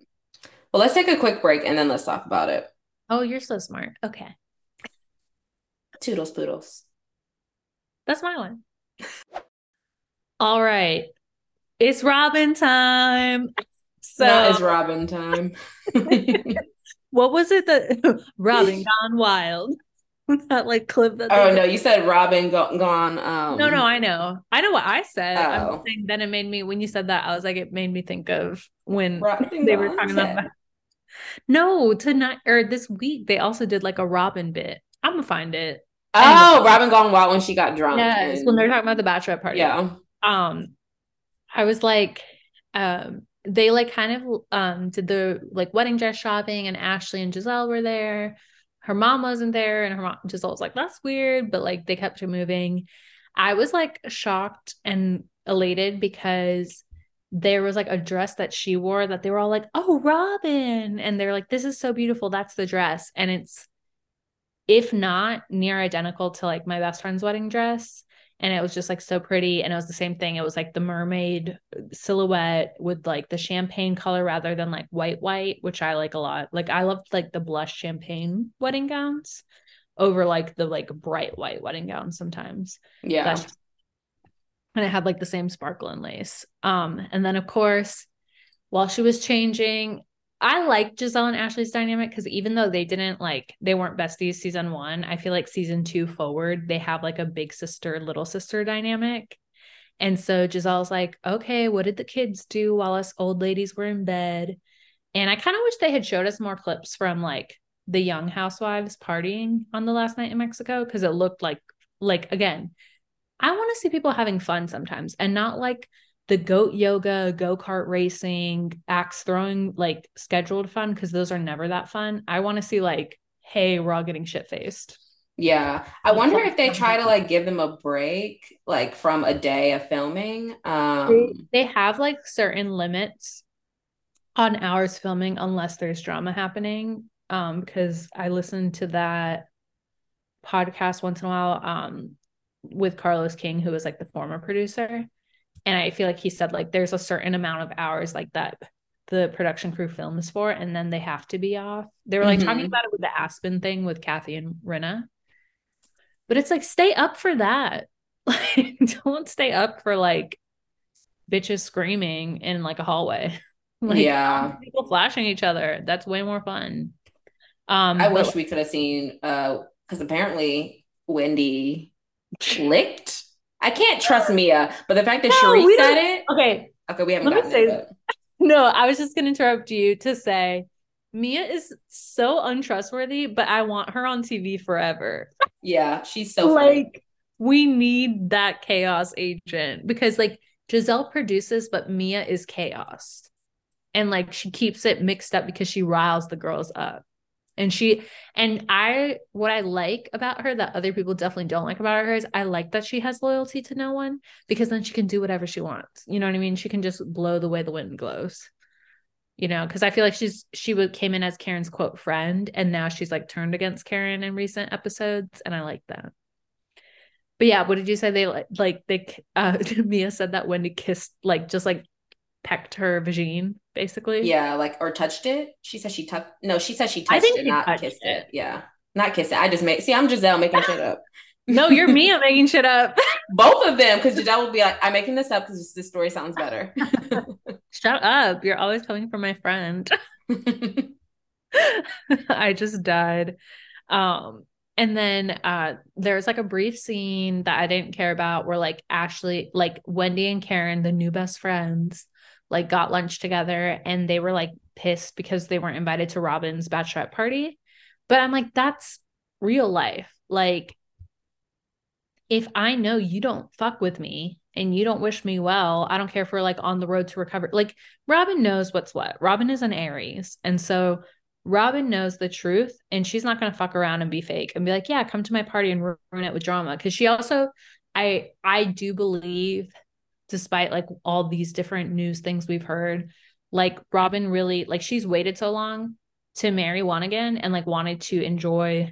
Well, let's take a quick break and then let's talk about it. oh, you're so smart. Okay. Toodles poodles. That's my one. All right. It's Robyn time. So Not as Robyn time. what was it that Robyn gone wild? that like clip that oh no, you said Robyn go- gone. Um, No, no, I know. I know what I said. I'm Oh. saying then it made me when you said that, I was like, it made me think of when Robyn they were talking about No, tonight or this week they also did like a Robyn bit. I'm gonna find it. Oh, Robyn gone wild when she got drunk. Yes, and- when they're talking about the bachelorette party. yeah. um i was like um they like kind of um did the like wedding dress shopping and ashley and gizelle were there her mom wasn't there and her mom just was like that's weird but like they kept her moving. I was like shocked and elated because there was like a dress that she wore that they were all like oh robyn and they're like this is so beautiful that's the dress and it's if not near identical to like my best friend's wedding dress and it was just like so pretty and it was the same thing. It was like the mermaid silhouette with like the champagne color rather than like white white which i like a lot. Like i loved like the blush champagne wedding gowns over like the like bright white wedding gowns sometimes. Yeah. That's and it had like the same sparkle and lace. Um and then of course while she was changing I like Gizelle and Ashley's dynamic because even though they didn't like they weren't besties season one, I feel like season two forward, they have like a big sister, little sister dynamic. And so Gizelle's like, okay, what did the kids do while us old ladies were in bed? And I kind of wish they had showed us more clips from like the young housewives partying on the last night in Mexico because it looked like like again, I want to see people having fun sometimes and not like the goat yoga, go kart racing, axe throwing, like scheduled fun, because those are never that fun. I want to see like, hey, we're all getting shit faced. Yeah. I wonder if they try to like give them a break, like from a day of filming. They, Um, they have like certain limits on hours filming unless there's drama happening. Um, because I listen to that podcast once in a while, um, with Carlos King, who was like the former producer. And I feel like he said like there's a certain amount of hours like that the production crew films for, and then they have to be off. They were like talking Mhm. about it with the Aspen thing with Kathy and Rinna. But it's like stay up for that. Like don't stay up for like bitches screaming in like a hallway. like yeah. people flashing each other. That's way more fun. Um I wish we could have seen uh because apparently Wendy licked. I can't trust Mia, but the fact that No, Sheree said it, Okay, Okay, we haven't Let me say- but No, I was just gonna interrupt you to say Mia is so untrustworthy, but I want her on TV forever. yeah, she's so funny. like we need that chaos agent because like Gizelle produces, but Mia is chaos. And like she keeps it mixed up because she riles the girls up. And she and I what I like about her that other people definitely don't like about her is I like that she has loyalty to no one because then she can do whatever she wants. You know what I mean? She can just blow the way the wind blows. You know, because I feel like she's she would came in as Karen's quote friend, and now she's like turned against Karen in recent episodes, and I like that. But yeah, what did you say? They like like they uh Mia said that Wendy kissed like just like pecked her vagine, basically. Yeah, like or touched it. She said she touched. No, she said she touched it, she not kissed it. it. Yeah, not kissed it. I just make. See, I'm Gizelle making shit up. No, you're me. I'm making shit up. Both of them, because Gizelle will be like, "I'm making this up because this story sounds better." Shut up. You're always coming for my friend. I just died. Um, and then uh there's like a brief scene that I didn't care about where like Ashley, like Wendy and Karen, the new best friends, like got lunch together and they were like pissed because they weren't invited to Robyn's bachelorette party. But I'm like, that's real life. Like, if I know you don't fuck with me and you don't wish me well, I don't care if we're like on the road to recover. Like, Robyn knows what's what. Robyn is an Aries. And so Robyn knows the truth and she's not going to fuck around and be fake and be like, yeah, come to my party and ruin it with drama. Cause she also, I, I do believe, despite like all these different news things we've heard, like Robyn really, like she's waited so long to marry one again and like wanted to enjoy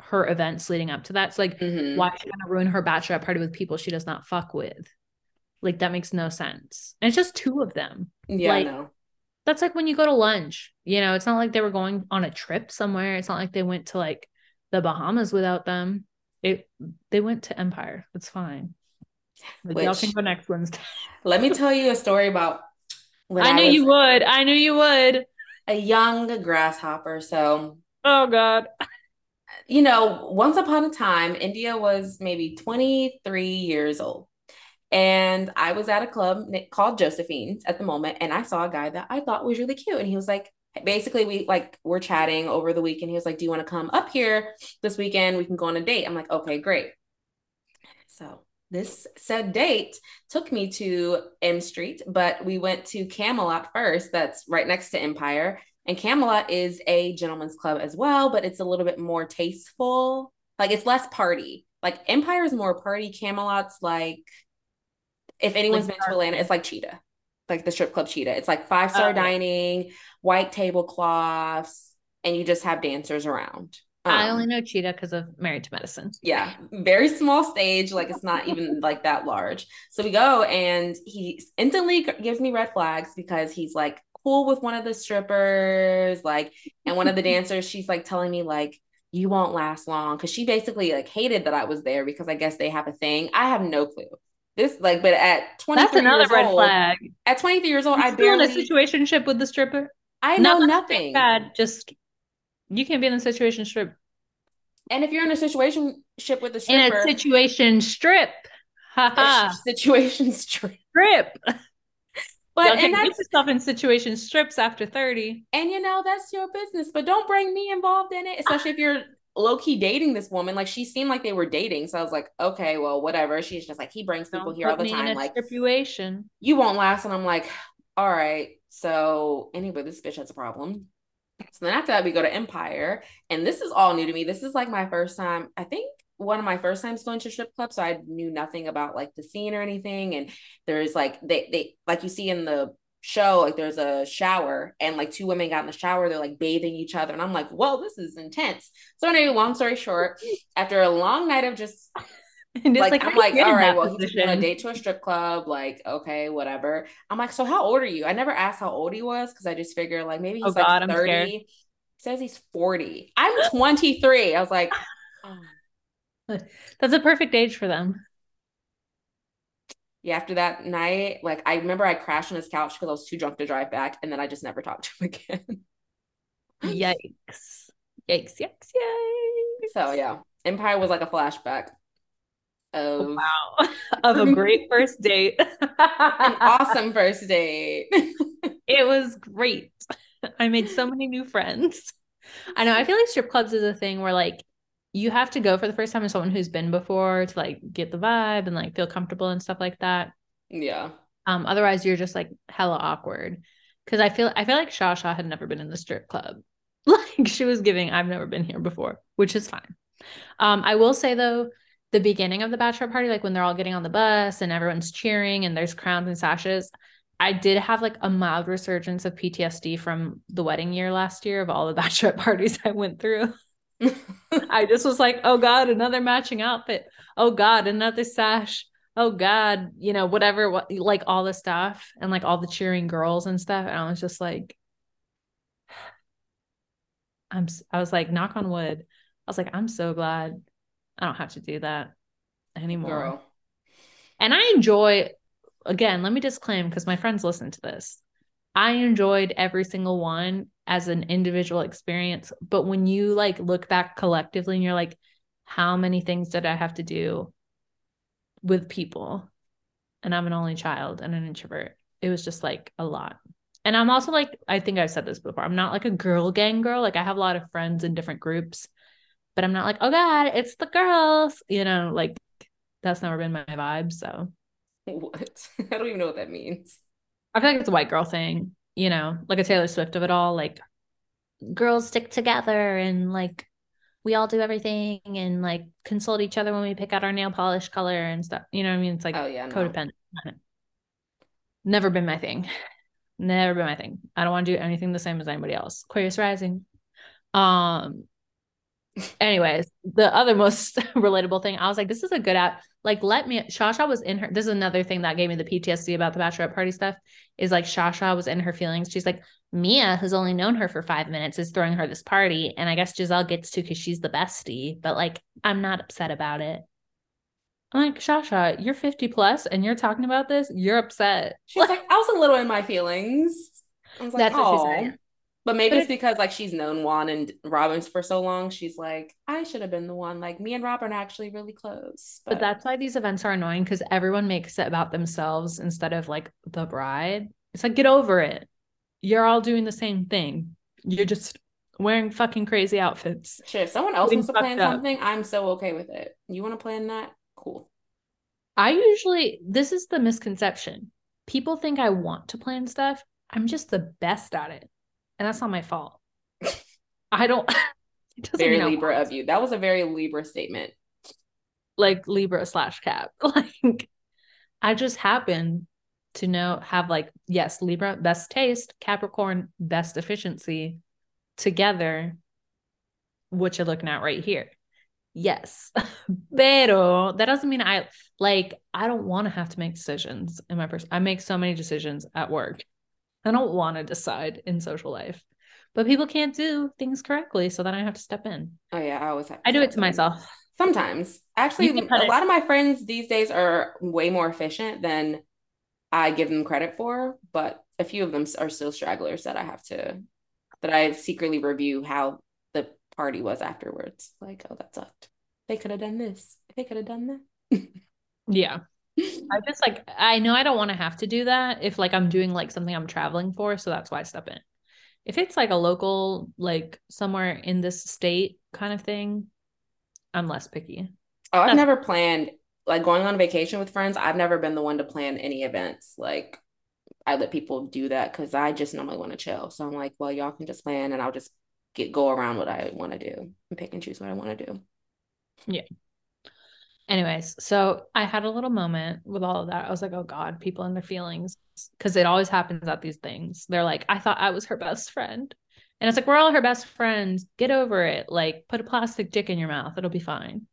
her events leading up to that. So like, Mhm. why is she gonna ruin her bachelorette party with people she does not fuck with? Like that makes no sense. And it's just two of them. Yeah, like- no. That's like when you go to lunch. You know, it's not like they were going on a trip somewhere. It's not like they went to like the Bahamas without them. It they went to Empire. It's fine. Like, y'all can go next Wednesday. Let me tell you a story about when I knew you would. I knew you would. a young grasshopper. So Oh God. you know, once upon a time, India was maybe 23 years old. And I was at a club called Josephine's at the moment, and I saw a guy that I thought was really cute. And he was like, basically, we like we're chatting over the weekend. He was like, Do you want to come up here this weekend? We can go on a date. I'm like, okay, great. So this said date took me to M Street, but we went to Camelot first. That's right next to Empire. And Camelot is a gentleman's club as well, but it's a little bit more tasteful. Like it's less party. Like Empire is more party. Camelot's like, if anyone's Like been to Atlanta, it's like Cheetah, like the strip club Cheetah. It's like five star oh, Okay. dining, white tablecloths, and you just have dancers around. I Um, only know Cheetah because of Married to Medicine. yeah, very small stage. Like it's not even like that large. So we go, and he instantly gives me red flags because he's like cool with one of the strippers, like, and one of the dancers. She's like telling me like you won't last long because she basically like hated that I was there because I guess they have a thing. I have no clue. This like, but at 23 That's another red old, flag. at 23 years old, You're I in a situationship with the stripper. I know nothing. Bad. Just you can't be in the situation strip And if you're in a situation ship with a in a situation strip. Haha. situation strip. Strip. But and that's yourself in situation strips after 30. And you know, that's your business, but don't bring me involved in it, especially if you're low key dating this woman. Like she seemed like they were dating. So I was like, okay, well, whatever. She's just like, he brings people Don't here all the time. a Like, situation. you won't last. And I'm like, all right. So anyway, this bitch has a problem. So then after that, we go to Empire. And this is all new to me. This is like my first time, I think one of my first times going to strip club. So I knew nothing about like the scene or anything. And there's like they they like you see in the show, like there's a shower and like two women got in the shower, they're like bathing each other. And I'm like, whoa, this is intense. So anyway, long story short, after a long night of just And it's like, I'm like, all right, well, he took me on a date to a strip club, like, okay, whatever. I'm like, so how old are you? I never asked how old he was because I just figure like maybe Oh, he's like God, 30. He says he's 40. I'm 23. I was like, oh. That's a perfect age for them. yeah, after that night, like I remember I crashed on his couch because I was too drunk to drive back, and then I just never talked to him again. Yikes. Yikes, yikes, yikes. so yeah, Empire was like a flashback. Of wow of a great first date. an awesome first date. it was great. I made so many new friends. I know. I feel like strip clubs is a thing where like you have to go for the first time with someone who's been before to like get the vibe and like feel comfortable and stuff like that. Yeah. Um, otherwise you're just like hella awkward. Cause I feel I feel like Shasha had never been in the strip club. Like she was giving, I've never been here before, which is fine. Um, I will say though, the beginning of the bachelor party, like when they're all getting on the bus and everyone's cheering and there's crowns and sashes, I did have like a mild resurgence of PTSD from the wedding year last year of all the bachelorette parties I went through. I just was like, oh God, another matching outfit. Oh God, another sash. Oh God, you know, whatever, what, like all the stuff and like all the cheering girls and stuff. And I was just like, I'm, I was like, knock on wood. I was like, I'm so glad I don't have to do that anymore. Girl. And I enjoy again, let me disclaim because my friends listen to this. I enjoyed every single one as an individual experience. But when you like look back collectively and you're like, how many things did I have to do with people? And I'm an only child and an introvert. It was just like a lot. And I'm also like, I think I've said this before. I'm not like a girl gang girl. Like I have a lot of friends in different groups, but I'm not like, oh God, it's the girls. You know, like that's never been my vibe. So What? I don't even know what that means. I feel like it's a white girl thing, you know, like a Taylor Swift of it all. Like girls stick together and like we all do everything and like consult each other when we pick out our nail polish color and stuff. You know what I mean? It's like oh, yeah, codependent. No. Never been my thing. Never been my thing. I don't want to do anything the same as anybody else. Aquarius rising. Um, anyways, the other most relatable thing, I was like, this is a good app. Like, let me, Shasha was in her. This is another thing that gave me the PTSD about the bachelorette party stuff is like Shasha was in her feelings. She's like, Mia, who's only known her for five minutes, is throwing her this party. And I guess Gizelle gets to because she's the bestie, but like, I'm not upset about it. I'm like, Shasha, you're 50 plus and you're talking about this. You're upset. She's like, I was a little in my feelings. I was like, That's oh. what she said. But maybe but it's because like she's known Juan and Robyn's for so long. She's like, I should have been the one. Like me and Robyn are actually really close. But, but that's why these events are annoying because everyone makes it about themselves instead of like the bride. It's like get over it. You're all doing the same thing. You're just wearing fucking crazy outfits. Sure. If someone else wants to plan up. something, I'm so okay with it. You want to plan that? Cool. I usually this is the misconception. People think I want to plan stuff. I'm just the best at it and that's not my fault. I don't. very Libra of you. That was a very Libra statement. Like Libra slash Cap. Like I just happen to know have like yes Libra best taste, Capricorn best efficiency together. What you're looking at right here. Yes. Pero that doesn't mean I like I don't want to have to make decisions in my person. I make so many decisions at work I don't want to decide in social life. But people can't do things correctly, so then I have to step in. Oh yeah, I always have I do it to in. myself. Sometimes. Actually, a lot of my friends these days are way more efficient than I give them credit for, but a few of them are still stragglers that I have to that I secretly review how the party was afterwards. Like, oh, that sucked. They could have done this. They could have done that. yeah. I just like I know I don't want to have to do that if like I'm doing like something I'm traveling for, so that's why I step in. If it's like a local, like somewhere in this state kind of thing, I'm less picky. Oh, I've that's- never planned like going on vacation with friends. I've never been the one to plan any events. Like I let people do that because I just normally want to chill. So I'm like, well, y'all can just plan and I'll just get go around what I want to do and pick and choose what I want to do. Yeah. Anyways, so I had a little moment with all of that. I was like, oh God, people and their feelings. Cause it always happens at these things. They're like, I thought I was her best friend. And it's like, we're all her best friends. Get over it. Like, put a plastic dick in your mouth. It'll be fine.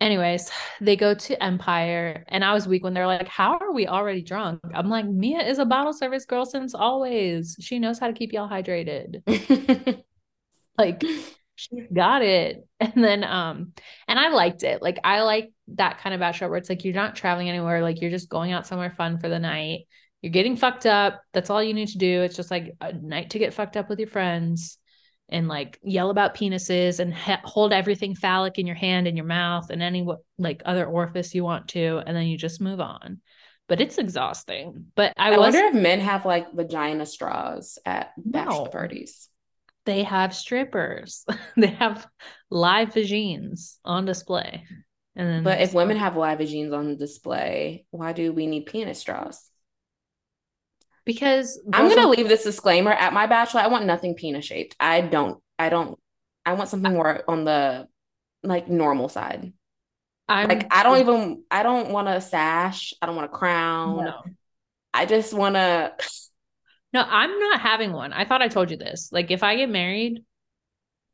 Anyways, they go to Empire. And I was weak when they're like, How are we already drunk? I'm like, Mia is a bottle service girl since always. She knows how to keep y'all hydrated. like, she got it. And then um and I liked it. Like I like that kind of bachelor where it's like you're not traveling anywhere, like you're just going out somewhere fun for the night. You're getting fucked up. That's all you need to do. It's just like a night to get fucked up with your friends and like yell about penises and ha- hold everything phallic in your hand and your mouth and any like other orifice you want to and then you just move on but it's exhausting but i, I was, wonder if men have like vagina straws at bachelor No. parties they have strippers. They have live vagines on display. And then but if women have live vagines on display why do we need penis straws? Because i'm gonna don't- leave this disclaimer. At my bachelor i want nothing penis shaped. I don't i don't i want something more on the like normal side. I'm like i don't even i don't want a sash. I don't want a crown. No. i just want to no i'm not having one i thought i told you this like if i get married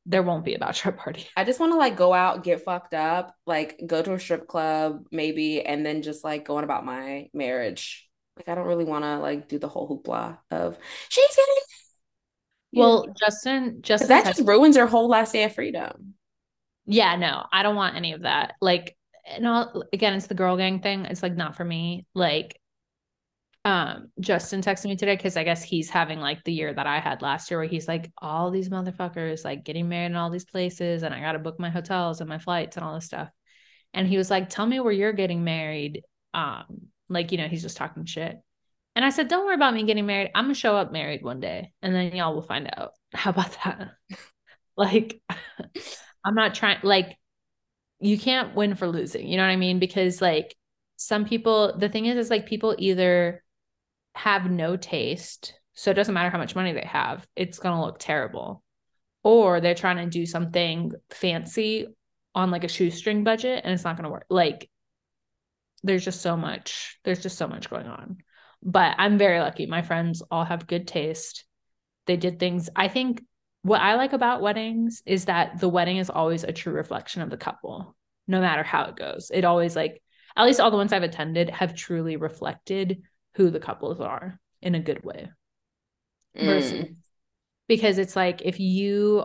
there won't be a bachelor party I just want to like go out, get fucked up, like go to a strip club maybe, and then just like go on about my marriage. Like I don't really want to like do the whole hoopla of she's getting. well justin justin that just ruins your whole last day of freedom. yeah no i don't want any of that like no again it's the girl gang thing it's like not for me like um justin texted me today because i guess he's having like the year that i had last year where he's like all these motherfuckers like getting married in all these places and i gotta book my hotels and my flights and all this stuff. And he was like tell me where you're getting married um like you know he's just talking shit. And i said don't worry about me getting married. I'm gonna show up married one day and then y'all will find out. How about that? Like i'm not trying like you can't win for losing you know what i mean? Because like some people the thing is is like people either have no taste so it doesn't matter how much money they have it's going to look terrible. Or they're trying to do something fancy on like a shoestring budget and it's not going to work. Like there's just so much there's just so much going on. But i'm very lucky. My friends all have good taste. They did things i think what i like about weddings is that the wedding is always a true reflection of the couple no matter how it goes. It always like at least all the ones i've attended have truly reflected who the couples are in a good way versus Mm. because it's like if you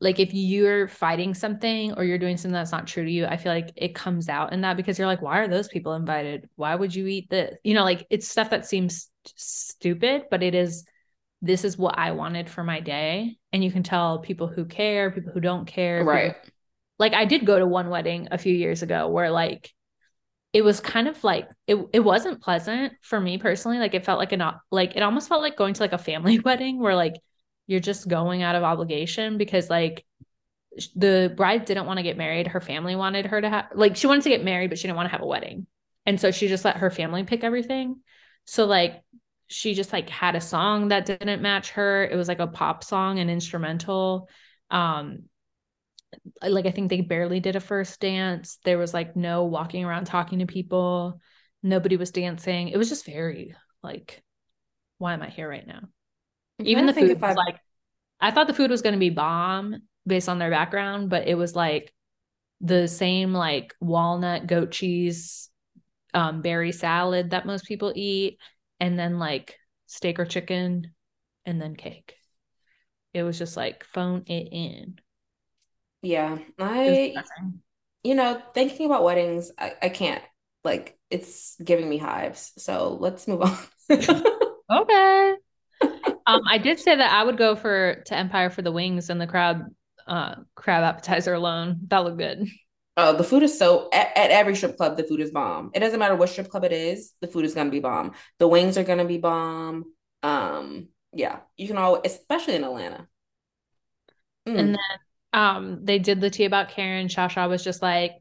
like if you're fighting something or you're doing something that's not true to you i feel like it comes out in that because you're like why are those people invited why would you eat this you know like it's stuff that seems stupid but it is this is what i wanted for my day and you can tell people who care people who don't care people- Right. like I did go to one wedding a few years ago where like it was kind of like it it wasn't pleasant for me personally. Like it felt like an like it almost felt like going to like a family wedding where like you're just going out of obligation because like the bride didn't want to get married. Her family wanted her to have like she wanted to get married but she didn't want to have a wedding. And so she just let her family pick everything. So like she just like had a song that didn't match her. It was like a pop song and instrumental. Um like I think they barely did a first dance. There was like no walking around talking to people. Nobody was dancing. It was just very like, why am I here right now? I'm Even the food was I've- like, I thought the food was going to be bomb based on their background, but it was like the same like walnut goat cheese, um, berry salad that most people eat, and then like steak or chicken, and then cake. It was just like phone it in. Yeah, I, you know, thinking about weddings, I, I can't. Like, it's giving me hives. So let's move on. Okay. Um, I did say that I would go for to Empire for the wings and the crab uh crab appetizer alone. That looked good. Oh, the food is so at, at every strip club, the food is bomb. It doesn't matter what strip club it is, the food is gonna be bomb. The wings are gonna be bomb. Um, yeah, you can all, especially in Atlanta. Mm. And then um they did the tea about Karen. Shasha was just like,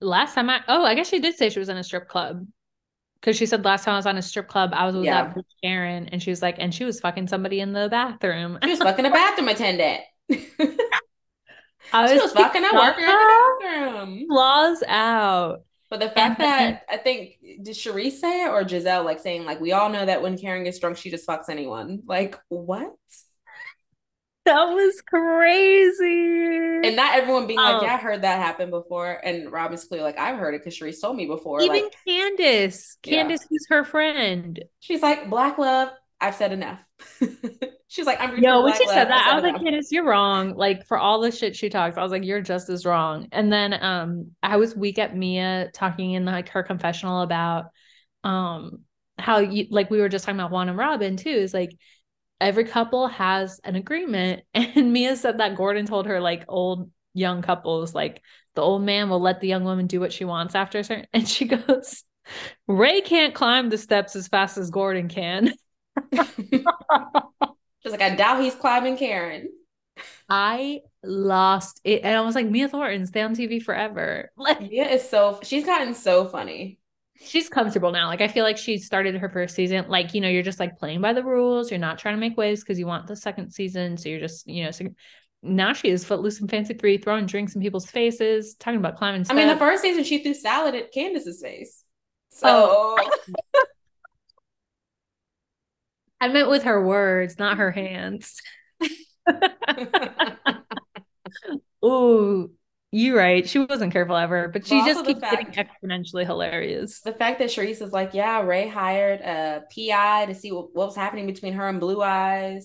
last time I oh, I guess she did say she was in a strip club. Cause she said last time I was on a strip club, I was with Yeah. that Karen, and she was like, and she was fucking somebody in the bathroom. She was fucking a bathroom attendant. she I was fucking a worker in the bathroom. Claws out. But the fact that I think did Charrisse say it or Gizelle like saying like we all know that when Karen gets drunk, she just fucks anyone. Like what? That was crazy. And not everyone being like, Um, yeah, I heard that happen before. And Robyn's clear like I've heard it because Charrisse told me before. Even like Candiace, Yeah. Candiace, who's her friend. she's like, Black love, I've said enough. she's like, I'm Yo, when she love, said that, I was like, enough." Candiace, you're wrong. Like for all the shit she talks, I was like, you're just as wrong. And then um I was weak at Mia talking in like her confessional about um how you like we were just talking about Juan and Robyn too, is like every couple has an agreement. And Mia said that Gordon told her like old young couples, like the old man will let the young woman do what she wants after a certain and she goes, Ray can't climb the steps as fast as Gordon can. She's like I doubt he's climbing Karen. I lost it. And I was like, Mia Thornton, stay on TV forever. Like Mia is so she's gotten so funny. She's comfortable now. Like I feel like she started her first season. Like, you know, you're just like playing by the rules. You're not trying to make waves because you want the second season. So you're just, you know, so now she is footloose and fancy free, throwing drinks in people's faces, talking about climbing. I mean, the first season she threw salad at Candiace's face. So oh. I meant with her words, not her hands. oh, you're right. She wasn't careful ever, but she just keeps fact, getting exponentially hilarious. The fact that Charrisse is like, yeah, Ray hired a PI to see what, what was happening between her and Blue Eyes,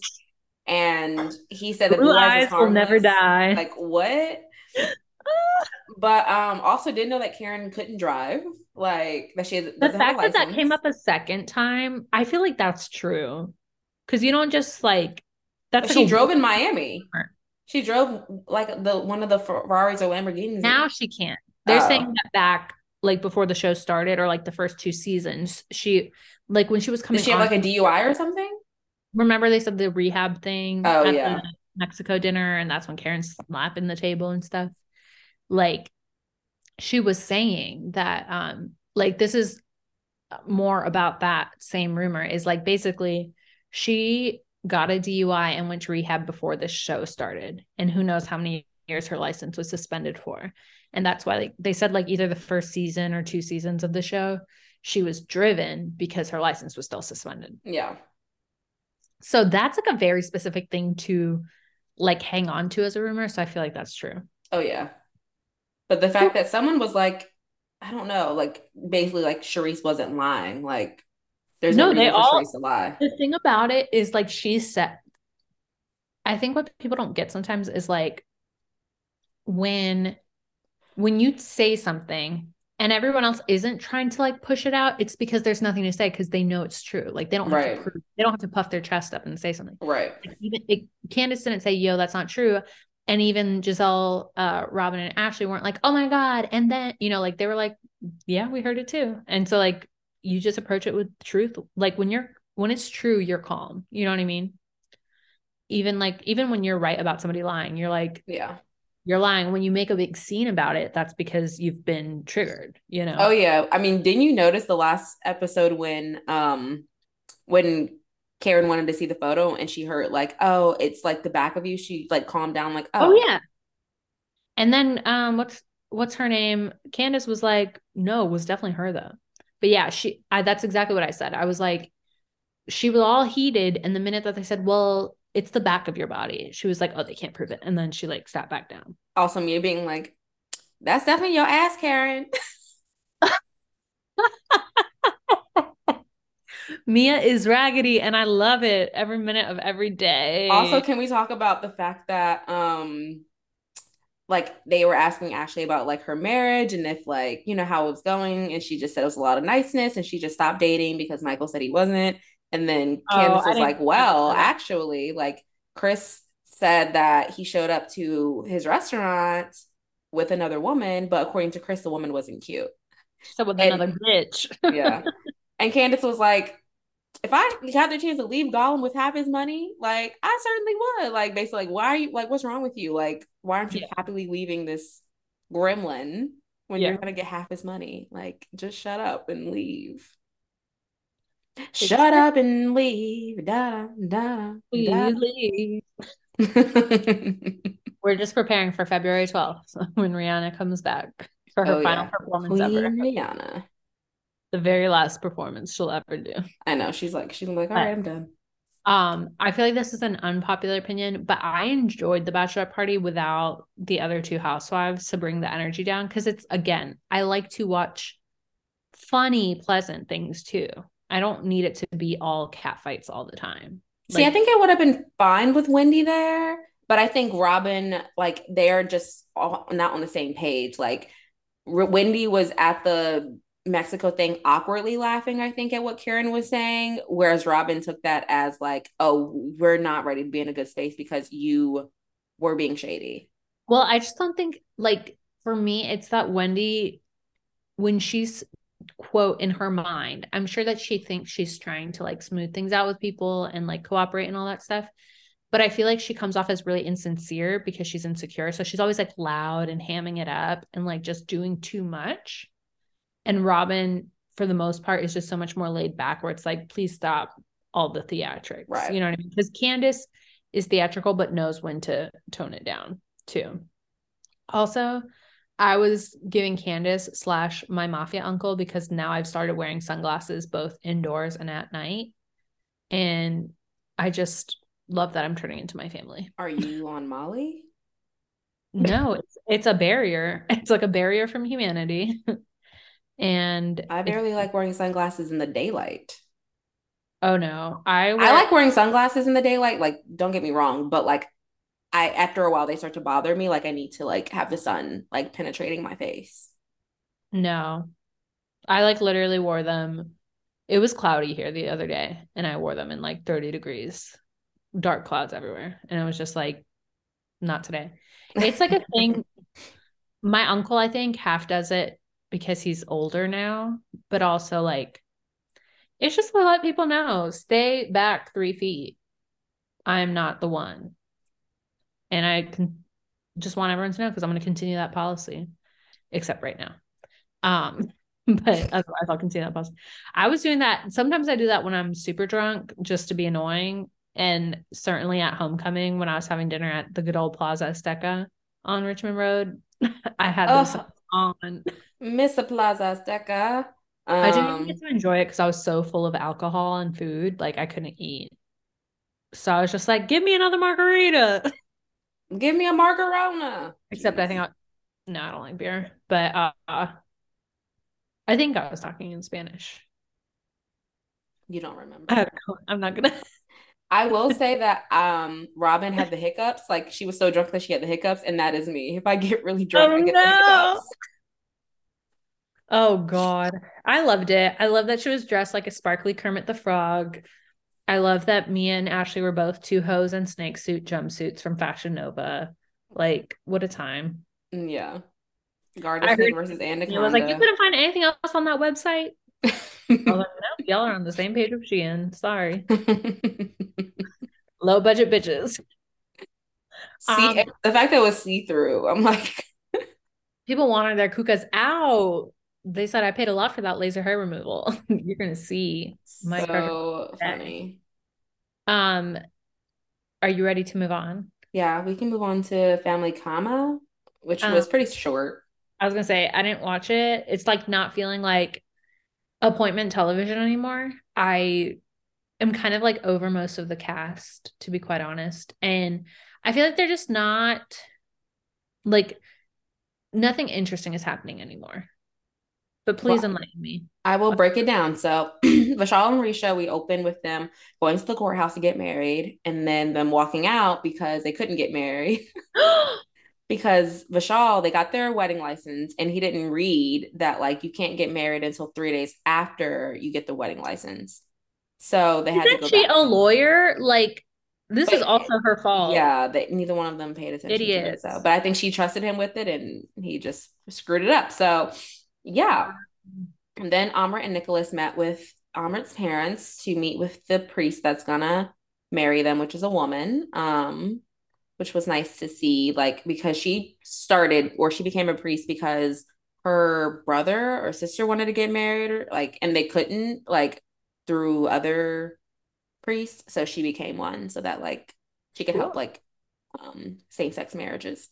and he said that Blue Eyes, Eyes will never die. Like what? but um, also didn't know that Karen couldn't drive. Like that she has, the fact that that came up a second time. I feel like that's true because you don't just like that's like she drove in Miami. She drove like the one of the Ferraris or Lamborghinis. Now she can't. They're oh. saying that back like before the show started or like the first two seasons. She like when she was coming. Did she have like a DUI or something? Remember they said the rehab thing. Oh yeah. Mexico dinner, and that's when Karen's slapping the table and stuff. Like she was saying that um like this is more about that same rumor is like basically she got a DUI and went to rehab before this show started. And who knows how many years her license was suspended for. And that's why like they said like either the first season or two seasons of the show she was driven because her license was still suspended. Yeah. So that's like a very specific thing to like hang on to as a rumor. So i feel like that's true. Oh yeah. But the fact that someone was like, I don't know, like basically like Charrisse wasn't lying. Like there's no, no they all to lie. The thing about it is like she said I think what people don't get sometimes is like when when you say something and everyone else isn't trying to like push it out, it's because there's nothing to say because they know it's true. Like they don't have right. to prove, they don't have to puff their chest up and say something. Right. Like even it, Candiace didn't say, "Yo, that's not true." and even Gizelle, uh, Robyn, and Ashley weren't like, "Oh my god!" And then you know, like they were like, "Yeah, we heard it too." And so like you just approach it with truth. Like when you're when it's true, you're calm. You know what I mean? Even like even when you're right about somebody lying, you're like, yeah, you're lying. When you make a big scene about it, that's because you've been triggered. You know? Oh yeah. I mean, didn't you notice the last episode when um when Karen wanted to see the photo and she heard like, oh, it's like the back of you. She like calmed down, like, oh, oh yeah. And then um what's what's her name? Candiace was like, no, was definitely her though. But yeah, she I that's exactly what I said. I was like, she was all heated, and the minute that they said, Well, it's the back of your body, she was like, Oh, they can't prove it. And then she like sat back down. Also, me being like, That's definitely your ass, Karen. Mia is raggedy and I love it every minute of every day. Also, can we talk about the fact that um like they were asking Ashley about like her marriage and if like, you know, how it was going and she just said it was a lot of niceness and she just stopped dating because Michael said he wasn't. And then oh, Candiace was like, "Well, actually, like Chris said that he showed up to his restaurant with another woman, but according to Chris, the woman wasn't cute. So with and, another bitch. yeah. And Candiace was like, if I had the chance to leave Gollum with half his money, like I certainly would. Like basically, like why are you like what's wrong with you? Like why aren't you yeah. happily leaving this gremlin when yeah. you're gonna get half his money? Like just shut up and leave. It's shut true. up and leave. Da da da. leave. We're just preparing for February 12th when Rihanna comes back for her oh, final yeah. performance Queen ever. Rihanna the very last performance she'll ever do. I know. She's like, she's like, all right, I'm done. Um, I feel like this is an unpopular opinion, but I enjoyed the bachelorette party without the other two housewives to bring the energy down because it's again, I like to watch funny, pleasant things too. I don't need it to be all cat fights all the time. See, I think I would have been fine with Wendy there, but I think Robyn, like, they're just all, not on the same page. Like, Wendy was at the Mexico thing awkwardly laughing, I think, at what Karen was saying. Whereas Robyn took that as like, oh, we're not ready to be in a good space because you were being shady. Well, I just don't think like for me, it's that Wendy, when she's quote in her mind, I'm sure that she thinks she's trying to like smooth things out with people and like cooperate and all that stuff. But I feel like she comes off as really insincere because she's insecure. So she's always like loud and hamming it up and like just doing too much. And Robyn, for the most part, is just so much more laid back where it's like, please stop all the theatrics. Right. You know what I mean? Because Candiace is theatrical, but knows when to tone it down too. Also, I was giving Candiace slash my mafia uncle because now I've started wearing sunglasses both indoors and at night. And I just love that I'm turning into my family. Are you on Molly? no, it's it's a barrier. It's like a barrier from humanity. and I barely like wearing sunglasses in the daylight. Oh no. I wear- I like wearing sunglasses in the daylight. Like, don't get me wrong, but like I after a while they start to bother me. Like I need to like have the sun like penetrating my face. No. I like literally wore them. It was cloudy here the other day, and I wore them in like 30 degrees, dark clouds everywhere. And it was just like, not today. It's like a thing. My uncle, I think, half does it because he's older now, but also like it's just to let people know stay back three feet. I'm not the one. And I can just want everyone to know because I'm going to continue that policy, except right now. Um, but otherwise I'll continue that policy. I was doing that. Sometimes I do that when I'm super drunk just to be annoying. And certainly at homecoming when I was having dinner at the good old Plaza Azteca on Richmond Road, I had this on. Miss Plaza Azteca. Um, I didn't get to enjoy it because I was so full of alcohol and food, like I couldn't eat. So I was just like, give me another margarita. Give me a margarona. Except Jeez. I think I no, I don't like beer. But uh I think I was talking in Spanish. You don't remember. I I'm not gonna I will say that um Robyn had the hiccups. Like she was so drunk that she had the hiccups, and that is me. If I get really drunk, oh, I get no. the hiccups. Oh God. I loved it. I love that she was dressed like a sparkly Kermit the Frog. I love that me and Ashley were both two hose and snake suit jumpsuits from Fashion Nova. Like, what a time. Mm, yeah. Gardasil versus Anaconda. I was like, you couldn't find anything else on that website? I was like, no, y'all are on the same page with Shein. Sorry. Low budget bitches. See, um, the fact that it was see through, I'm like, people wanted their kukas out they said I paid a lot for that laser hair removal. You're gonna see my so funny. Um, are you ready to move on? Yeah, we can move on to Family Karma, which um, was pretty short. I was gonna say I didn't watch it. It's like not feeling like appointment television anymore. I am kind of like over most of the cast, to be quite honest, and I feel like they're just not like nothing interesting is happening anymore. But please well, enlighten me. I will break it down. So Vishal and Risha, we opened with them going to the courthouse to get married and then them walking out because they couldn't get married. because Vishal, they got their wedding license and he didn't read that like you can't get married until three days after you get the wedding license. So they had Isn't to go she back. a lawyer? Like this but, is also her fault. Yeah, they, neither one of them paid attention Idiots. to it. So, but I think she trusted him with it and he just screwed it up. So yeah. And then Amrit and Nicholas met with Amrit's parents to meet with the priest that's gonna marry them, which is a woman. Um, which was nice to see, like, because she started or she became a priest because her brother or sister wanted to get married, like, and they couldn't, like, through other priests. So she became one so that, like, she could cool. help, like, um, same sex marriages,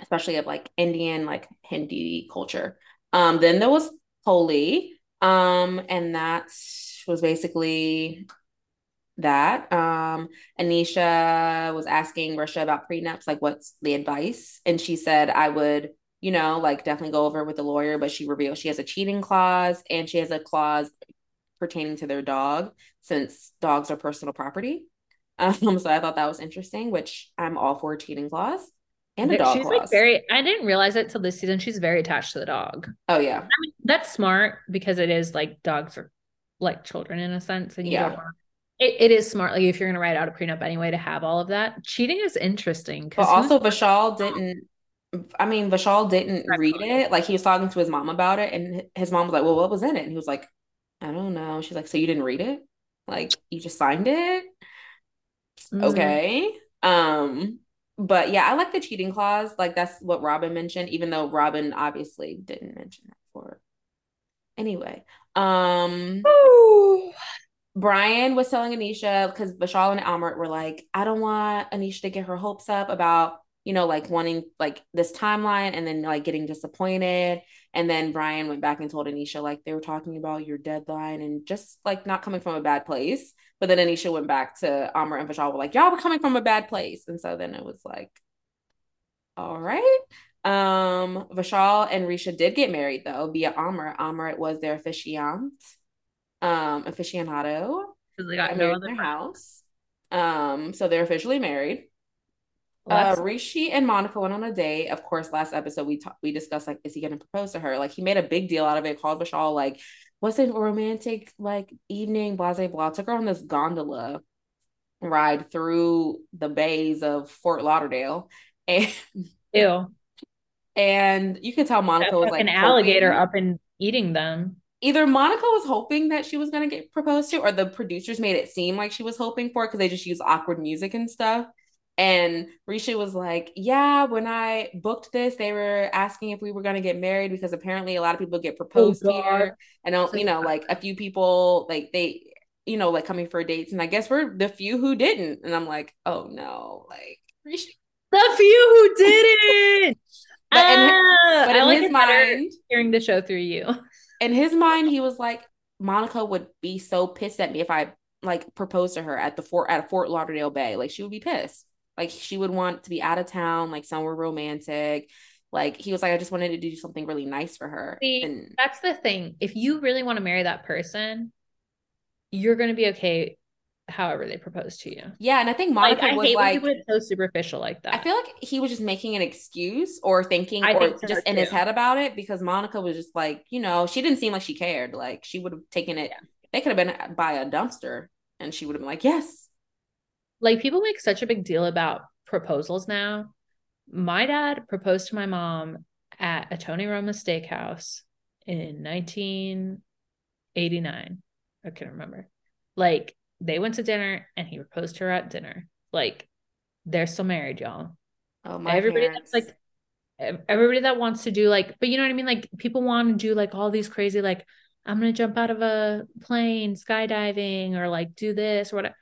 especially of like Indian, like Hindi culture. Um, then there was Holi, um, and that was basically that. Um, Anisha was asking Russia about prenups, like what's the advice? And she said, I would, you know, like definitely go over with the lawyer, but she revealed she has a cheating clause and she has a clause pertaining to their dog since dogs are personal property. Um, so I thought that was interesting, which I'm all for cheating clause and a dog she's clause. like very i didn't realize it till this season she's very attached to the dog oh yeah I mean, That's smart because it is like dogs are like children in a sense. And you Yeah. don't want it, it is smart. Like if you're gonna write out a prenup anyway to have all of that. Cheating is interesting But also Vishal didn't I mean Vishal didn't read it. Like he was talking to his mom about it and his mom was like, "Well, what was in it?" And he was like, "I don't know." She's like, "So you didn't read it? Like you just signed it?" Mm. Okay. Um but yeah, I like the cheating clause. Like that's what Robyn mentioned even though Robyn obviously didn't mention that for Anyway, um Brian was telling Anisha because Vishal and Amrit were like, I don't want Anisha to get her hopes up about, you know, like wanting like this timeline and then like getting disappointed. And then Brian went back and told Anisha like they were talking about your deadline and just like not coming from a bad place. But then Anisha went back to Amrit and Vishal were like, y'all were coming from a bad place. And so then it was like, all right. Um, Vishal and Richa did get married though via Amrit. Amrit was their officiant um aficionado Because they got no other their house um so they're officially married uh rishi and monica went on a date of course last episode we talked we discussed like is he gonna propose to her like he made a big deal out of it called Vishal like what's a romantic like evening blah blah blah took her on this gondola ride through the bays of fort lauderdale and Ew. and you could tell monica That was like fucking alligator hoping- up and eating them. either Monica was hoping that she was going to get proposed to, or the producers made it seem like she was hoping for it because they just use awkward music and stuff. And Risha was like, Yeah, when I booked this, they were asking if we were going to get married because apparently a lot of people get proposed God. here. And, uh, you know, like a few people, like they, you know, like coming for dates. And I guess we're the few who didn't. And I'm like, Oh no, like Risha. The few who didn't. But in, Ah, but I in like his mind, hearing the show through you. in his mind, he was like, Monica would be so pissed at me if I like proposed to her at the fort at Fort Lauderdale Bay. Like she would be pissed. Like she would want to be out of town, like somewhere romantic. Like he was like, I just wanted to do something really nice for her. See, and That's the thing. If you really want to marry that person, you're going to be okay however they propose to you. yeah, and I think Like, Monica I was like, so superficial like that. I feel like he was just making an excuse or thinking I or think so, just in his head about it because Monica was just like, you know, she didn't seem like she cared. Like she would have taken it. They could have been by a dumpster and she would have been like, yes. Like people make such a big deal about proposals now. My dad proposed to my mom at a Tony Roma steakhouse in 1989. I can't remember. Like they went to dinner and he proposed to her at dinner. Like they're still married, y'all. Oh, my god. everybody parents. that's like everybody that wants to do like but you know what i mean like people want to do like all these crazy like i'm gonna jump out of a plane skydiving or like do this or whatever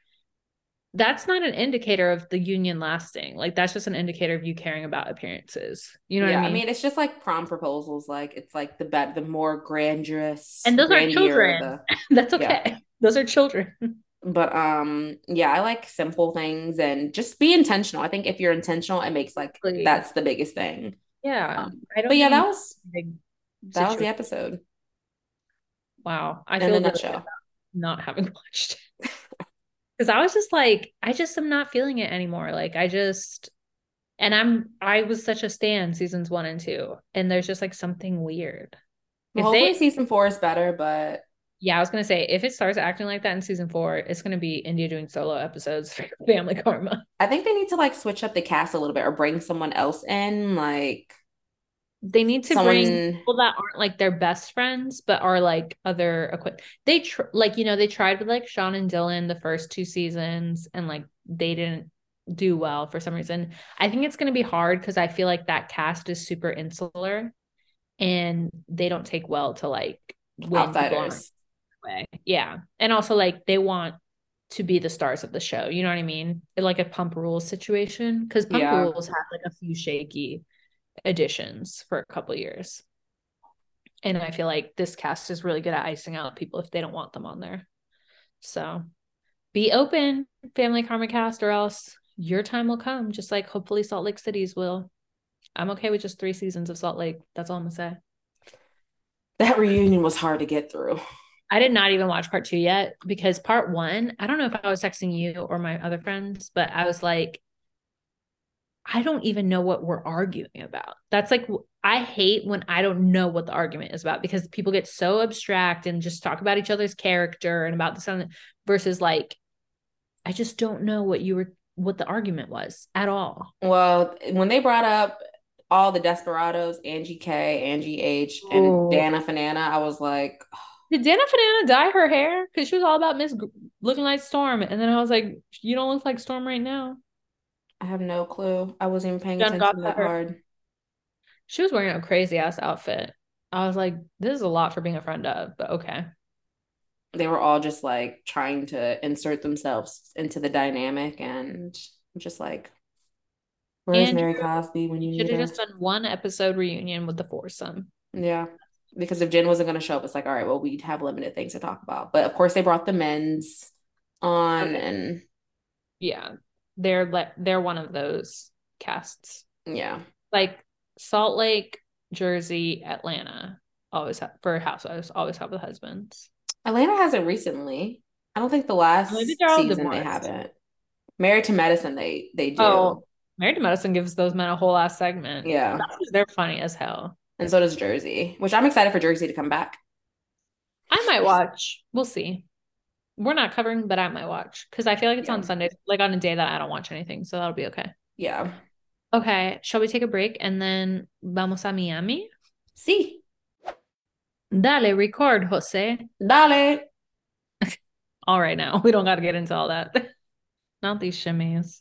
that's not an indicator of the union lasting like that's just an indicator of you caring about appearances you know yeah, what i mean, I mean, it's just like prom proposals. Like it's like the bet the more grandiose And those aren't children. the- that's yeah. okay those are children but um, yeah, I like simple things and just be intentional. I think if you're intentional, it makes like Exactly. that's the biggest thing. yeah Um, I don't But yeah, that was that was the episode wow i in feel a nutshell. not having watched it because I was just like, I just am not feeling it anymore. Like I just, and I'm, I was such a stan seasons one and two, and there's just like something weird. Well, If hopefully they, season four is better, but yeah, I was gonna say if it starts acting like that in season four, it's gonna be India doing solo episodes for Family Karma. I think they need to like switch up the cast a little bit or bring someone else in, like They need to bring people that aren't like their best friends, but are like other equip. They tr- like you know they tried with like Sean and Dylan the first two seasons, and like they didn't do well for some reason. I think it's gonna be hard because I feel like that cast is super insular, and they don't take well to like Outsiders. way. Yeah, and also like they want to be the stars of the show. You know what I mean? Like a Pump Rules situation because Pump Yeah. Rules had like a few shaky additions for a couple years. And I feel like this cast is really good at icing out people if they don't want them on there. So be open, Family Karma cast, or else your time will come, just like hopefully Salt Lake City's will. I'm okay with just three seasons of Salt Lake. That's all I'm gonna say. That reunion was hard to get through. I did not even watch part two yet because part one, I don't know if I was texting you or my other friends, but I was like, I don't even know what we're arguing about. That's like I hate when I don't know what the argument is about because people get so abstract and just talk about each other's character and about the something versus like I just don't know what you were what the argument was at all. Well, when they brought up all the desperados, Angie K, Angie H, and Ooh. Dana Fanana, I was like, Did Dana Fanana dye her hair? Because she was all about Miss looking like Storm. And then I was like, You don't look like Storm right now. I have no clue. I wasn't even paying John attention that hard. She was wearing a crazy ass outfit. I was like, this is a lot for being a friend of, but okay. They were all just like trying to insert themselves into the dynamic and just like, where's and Mary Cosby when you should have just done one episode reunion with the foursome. Yeah. Because if Jen wasn't going to show up, it's like, all right, well, we'd have limited things to talk about. But of course, they brought the men's on okay. and yeah, they're like they're one of those casts. Yeah. Like Salt Lake, Jersey, Atlanta always have for housewives, always have the husbands. Atlanta hasn't recently. I don't think the last season they haven't. Married to Medicine, they they do. Oh, Married to Medicine gives those men a whole ass segment. Yeah, they're funny as hell. And so does Jersey, which I'm excited for Jersey to come back. I might watch. We'll see we're not covering, but I might watch because I feel like it's yeah. on Sunday, like on a day that I don't watch anything. So that'll be okay. Yeah. Okay. Shall we take a break and then vamos a Miami? Sí. Dale, record, Jose. Dale. all right, now we don't got to get into all that. not these shimmies.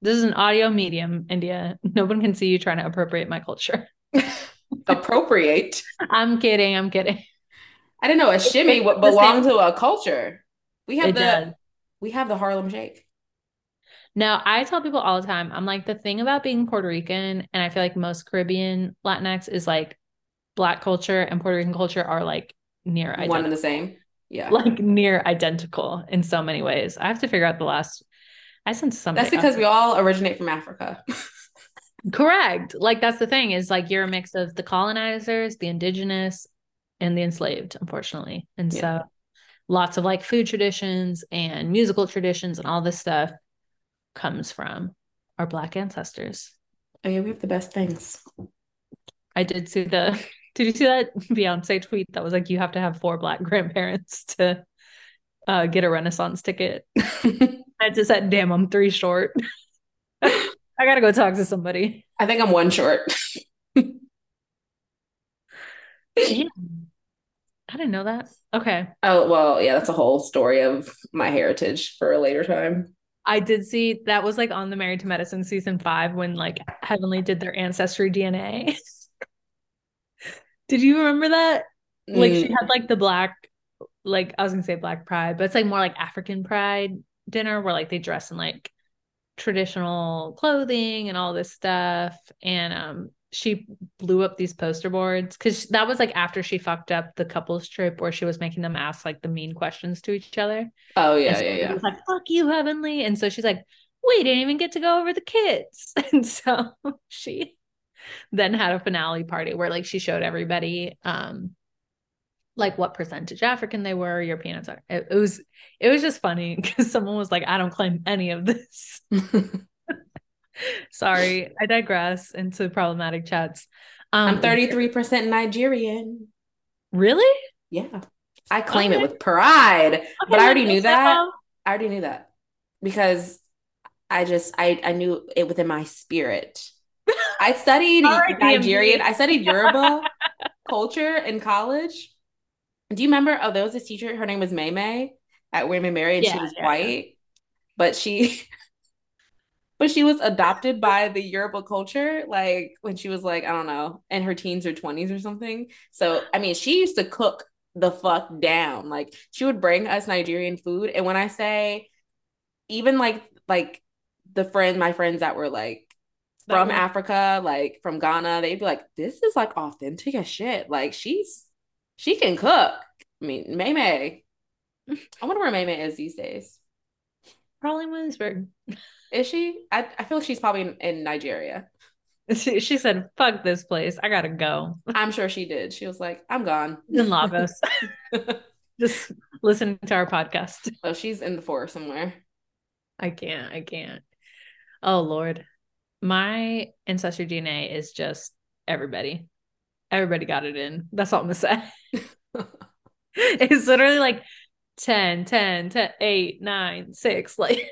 This is an audio medium, India. No one can see you trying to appropriate my culture. appropriate? I'm kidding. I'm kidding. I don't know a shimmy would belong to a culture. We have it the does. we have the Harlem Shake. Now, I tell people all the time, I'm like, the thing about being Puerto Rican, and I feel like most Caribbean Latinx is like black culture and Puerto Rican culture are like near identical. one and the same. Yeah. Like near identical in so many ways. I have to figure out the last I sent something. That's because we all originate from Africa. Correct. Like that's the thing is like you're a mix of the colonizers, the indigenous, and the enslaved, unfortunately. And yeah. so lots of like food traditions and musical traditions and all this stuff comes from our black ancestors. Oh yeah, we have the best things. I did see the did you see that Beyonce tweet that was like you have to have four black grandparents to uh, get a renaissance ticket? I just said, damn, I'm three short. I gotta go talk to somebody. I think I'm one short. yeah. I didn't know that. Okay. Oh, well, yeah, that's a whole story of my heritage for a later time. I did see that was like on the Married to Medicine season five when like Heavenly did their ancestry DNA. did you remember that? Like mm. she had like the black, like I was gonna say black pride, but it's like more like African pride dinner where like they dress in like traditional clothing and all this stuff. And um she blew up these poster boards because that was like after she fucked up the couples trip where she was making them ask like the mean questions to each other. Oh yeah, so yeah, yeah. Was like fuck you, Heavenly, and so she's like, we didn't even get to go over the kids, and so she then had a finale party where like she showed everybody um like what percentage African they were, European. It, it was it was just funny because someone was like, I don't claim any of this. Sorry, I digress into problematic chats. Um, I'm 33% Nigerian. Really? Yeah. I claim okay. it with pride. Okay, but I already knew that. I already knew that because I just I I knew it within my spirit. I studied Nigerian. I studied Yoruba culture in college. Do you remember? Oh, there was this teacher. Her name was May May at William & Mary, and yeah, she was yeah, white, but she but she was adopted by the Yoruba culture, like when she was like, I don't know, in her teens or 20s or something. So, I mean, she used to cook the fuck down. Like, she would bring us Nigerian food. And when I say, even like, like the friends, my friends that were like from Africa, like from Ghana, they'd be like, this is like authentic as shit. Like, she's, she can cook. I mean, May May. I wonder where May May is these days. Probably Williamsburg. Is she? I, I feel like she's probably in, in Nigeria. She, she said, fuck this place. I gotta go. I'm sure she did. She was like, I'm gone. In Lagos. Just listening to our podcast. Oh, she's in the forest somewhere. I can't. I can't. Oh Lord. my ancestry DNA is just everybody. Everybody got it in. That's all I'm gonna say. it's literally like 10, 10, 10, 8, 9, 6. Like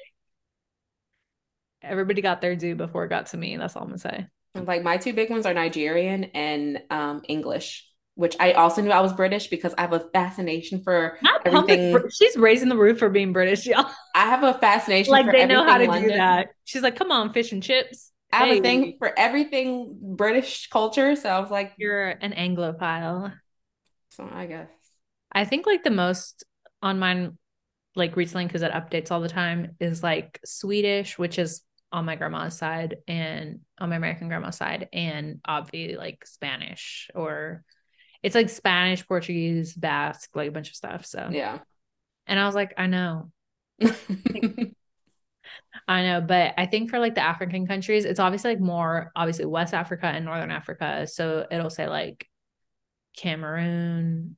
everybody got their due before it got to me. That's all I'm gonna say. Like my two big ones are Nigerian and um, English, which I also knew I was British because I have a fascination for Not everything. pumping- She's raising the roof for being British, y'all. I have a fascination Like they know how to everything do that. She's like, come on, fish and chips. I have Hey, a thing for everything British culture, so I was like, You're an Anglophile. so I guess. I think like the most on mine, like recently, because it updates all the time, is like Swedish, which is on my grandma's side and on my American grandma's side, and obviously like Spanish or it's like Spanish, Portuguese, Basque, like a bunch of stuff. So, Yeah. and I was like, I know, I know, but I think for like the African countries, it's obviously like more obviously West Africa and Northern Africa. So it'll say like Cameroon.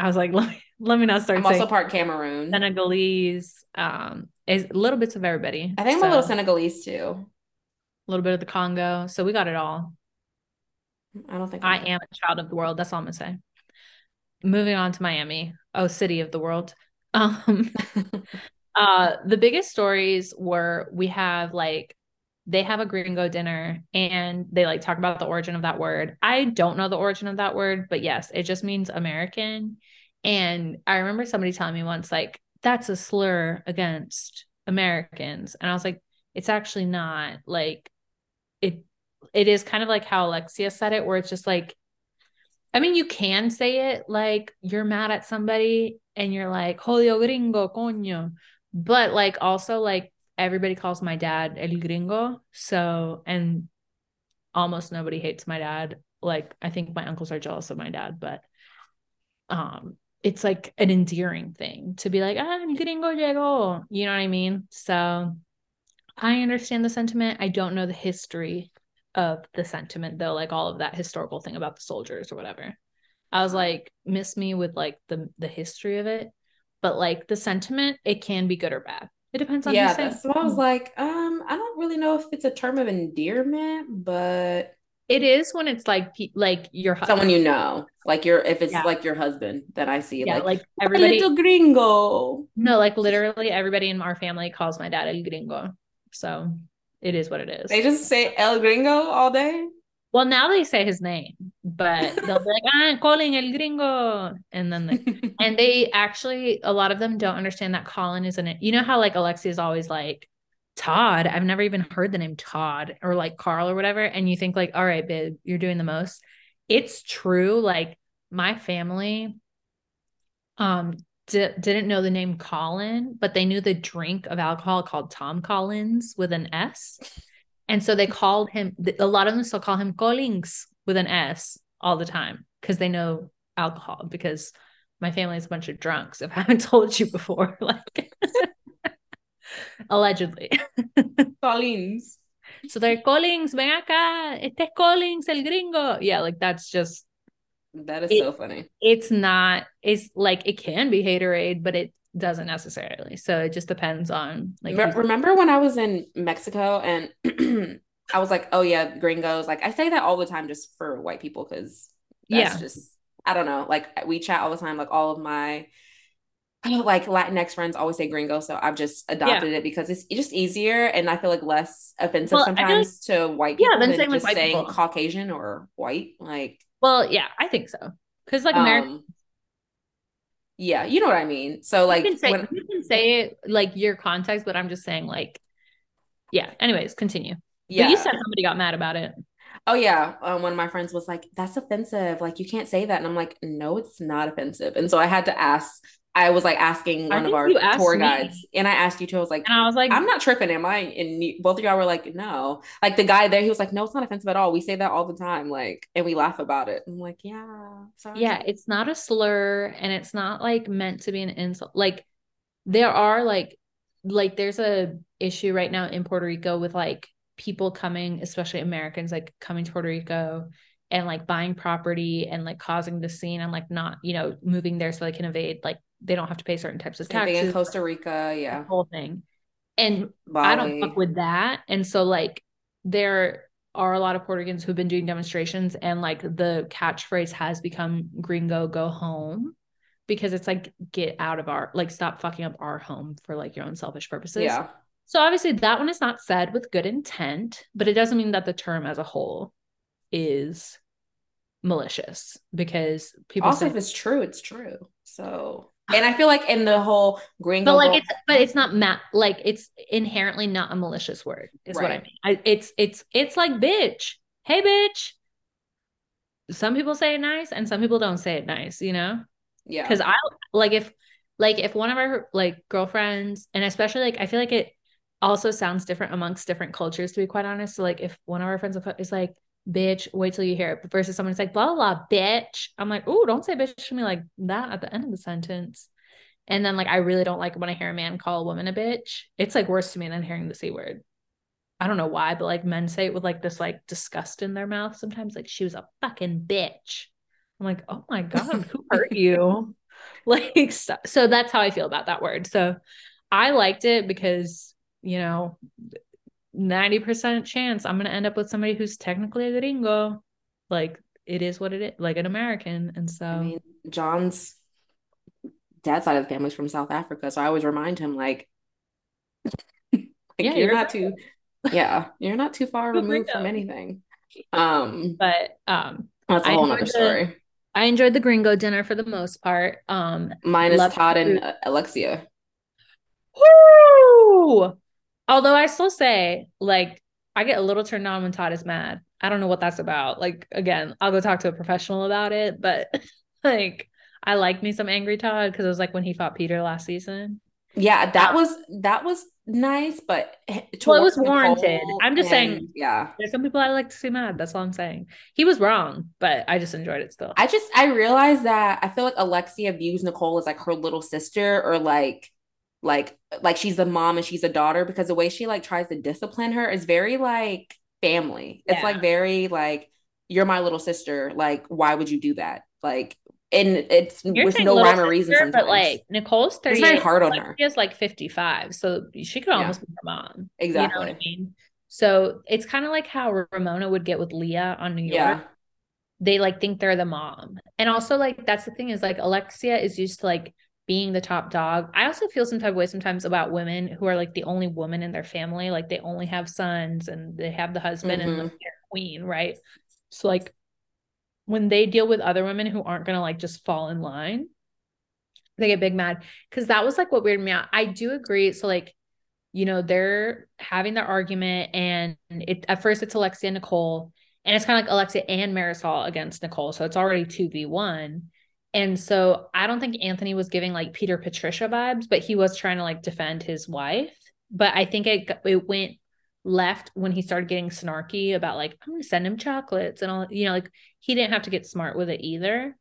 I was like, let me, let me not start I'm also part Cameroon. Senegalese. Um, is little bits of everybody. I think I'm a little Senegalese too. a little bit of the Congo. So we got it all. I don't think I I'm- am a child of the world. That's all I'm gonna say. Moving on to Miami. Oh, city of the world. Um, uh, the biggest stories were we have like they have a gringo dinner and they like talk about the origin of that word. I don't know the origin of that word, but yes, it just means American. And I remember somebody telling me once, like, that's a slur against Americans. And I was like, it's actually not. Like, it it is kind of like how Alexia said it, where it's just like, I mean, you can say it like you're mad at somebody and you're like, "Holy gringo, coño. But like also like everybody calls my dad El Gringo. So and almost nobody hates my dad. Like I think my uncles are jealous of my dad, but um it's like an endearing thing to be like, ah, El Gringo llegó. You know what I mean? So I understand the sentiment. I don't know the history of the sentiment though, like all of that historical thing about the soldiers or whatever. I was like, miss me with like the the history of it. But like the sentiment, it can be good or bad. It depends on yeah, who's saying that's what I was like. Um, I don't really know if it's a term of endearment, but It is when it's like pe- like your hu- someone you know, like your if it's Yeah. like your husband, then I see yeah, like, like "My everybody little gringo. no, like literally everybody in our family calls my dad El Gringo. So it is what it is. They just say El Gringo all day. Well, now they say his name, but they'll be like, ah, I'm calling El Gringo. And then they and they actually a lot of them don't understand that Colin isn't it. You know how like Alexia is always like Todd. I've never even heard the name Todd or like Carl or whatever. And you think like, all right, babe, you're doing the most. It's true. Like my family um di- didn't know the name Colin, but they knew the drink of alcohol called Tom Collins with an S. And so they called him, a lot of them still call him Collins with an S all the time because they know alcohol because my family is a bunch of drunks. If I haven't told you before, like allegedly. Collins. So they're Collins, ven acá, este es Collins, el gringo. Yeah, like that's just, That is It- so funny. it's not, it's like it can be haterade, but it doesn't necessarily. So it just depends on like, Re- remember when I was in Mexico and I was like, oh yeah, gringos. Like I say that all the time just for white people because that's Yeah. just I don't know. Like we chat all the time. Like all of my like Latinx friends always say gringo, so I've just adopted it because it's just easier and I feel like less offensive Well, I feel like- sometimes to white Yeah, people than than just saying people. Caucasian or white. Like well, yeah, I think so. Because like American, um, yeah, you know what I mean. So like you, can say, when you can say it like your context, but I'm just saying like, yeah. Anyways, continue. yeah, But you said somebody got mad about it. Oh yeah, um, one of my friends was like, "That's offensive. Like you can't say that." And I'm like, "No, it's not offensive." And so I had to ask. I was like asking one of our tour me. guides, and I asked you too. I was like, And I was like, "I'm not tripping, am I?" And you, both of y'all were like, "No." Like the guy there, he was like, "No, it's not offensive at all. We say that all the time." Like, and we laugh about it. I'm like, "Yeah, sorry." yeah, it's not a slur and it's not like meant to be an insult. Like there are like like there's a issue right now in Puerto Rico with like people coming, especially Americans, like coming to Puerto Rico and like buying property and like causing the scene and like not, you know, moving there so they can evade like they don't have to pay certain types of Same thing in taxes. Costa Rica. the Yeah, whole thing. And I don't fuck with that. And so like there are a lot of Puerto Ricans who've been doing demonstrations and like the catchphrase has become gringo go home because it's like get out of our like stop fucking up our home for like your own selfish purposes. Yeah. So obviously that one is not said with good intent, but it doesn't mean that the term as a whole is malicious because people Also, say, if it's true, it's true. So, and I feel like in the whole gringo, but like it's but it's not ma- like it's inherently not a malicious word is what I mean. I, it's it's it's like bitch. Hey bitch. Some people say it nice and some people don't say it nice, you know? yeah, because I like if like if one of our like girlfriends and especially like I feel like it also sounds different amongst different cultures to be quite honest. So like if one of our friends is like bitch, wait till you hear it versus someone's like blah blah blah bitch. I'm like, oh, don't say bitch to me like that at the end of the sentence. And then like I really don't like when I hear a man call a woman a bitch. It's like worse to me than hearing the C word. I don't know why, but like men say it with like this like disgust in their mouth sometimes, like she was a fucking bitch. I'm like, oh my God, who hurt you? like, so, so that's how I feel about that word. So I liked it because, you know, 90% chance I'm going to end up with somebody who's technically a gringo. Like, it is what it is, like an American. And so, I mean, John's dad's side of the family's from South Africa, so I always remind him like, like Yeah, you're you're not too, yeah, you're not too far removed from anything. Um, but, um, that's a I whole nother the- story. I enjoyed the gringo dinner for the most part. Um, Minus Todd and Alexia. Woo! Although I still say, like, I get a little turned on when Todd is mad. I don't know what that's about. Like, again, I'll go talk to a professional about it, but like, I like me some angry Todd because it was like when he fought Peter last season. Yeah, that was that was nice, but Well, it was warranted. I'm just and- saying- yeah. There's some people I like to see mad. That's all I'm saying. He was wrong, but I just enjoyed it still. I just I realized that I feel like Alexia views Nicole as like her little sister or like like like she's a mom and she's a daughter because the way she like tries to discipline her is very like family. It's like very like you're my little sister. Like why would you do that? Like and it's You're with no rhyme or reason sometimes. but like Nicole's 30. It's very hard on her. She is like 55, so she could Yeah. almost be her mom. You know what I Exactly. mean? So it's kind of like how Ramona would get with Leah on New York. Yeah. They like think they're the mom. And also like that's the thing is like Alexia is used to like being the top dog. I also feel some type of way sometimes about women who are like the only woman in their family. Like they only have sons and they have the husband and Mhm. like, they're queen, right? So like when they deal with other women who aren't gonna like just fall in line, they get big mad. Cause that was like what weirded me out. I do agree. So like, you know, they're having their argument and it at first it's Alexia and Nicole, and it's kind of like Alexia and Marysol against Nicole. So it's already 2v1. And so I don't think Anthony was giving like Peter Patricia vibes, but he was trying to like defend his wife. But I think it it went left when he started getting snarky about like I'm gonna send him chocolates and all you know, like he didn't have to get smart with it either.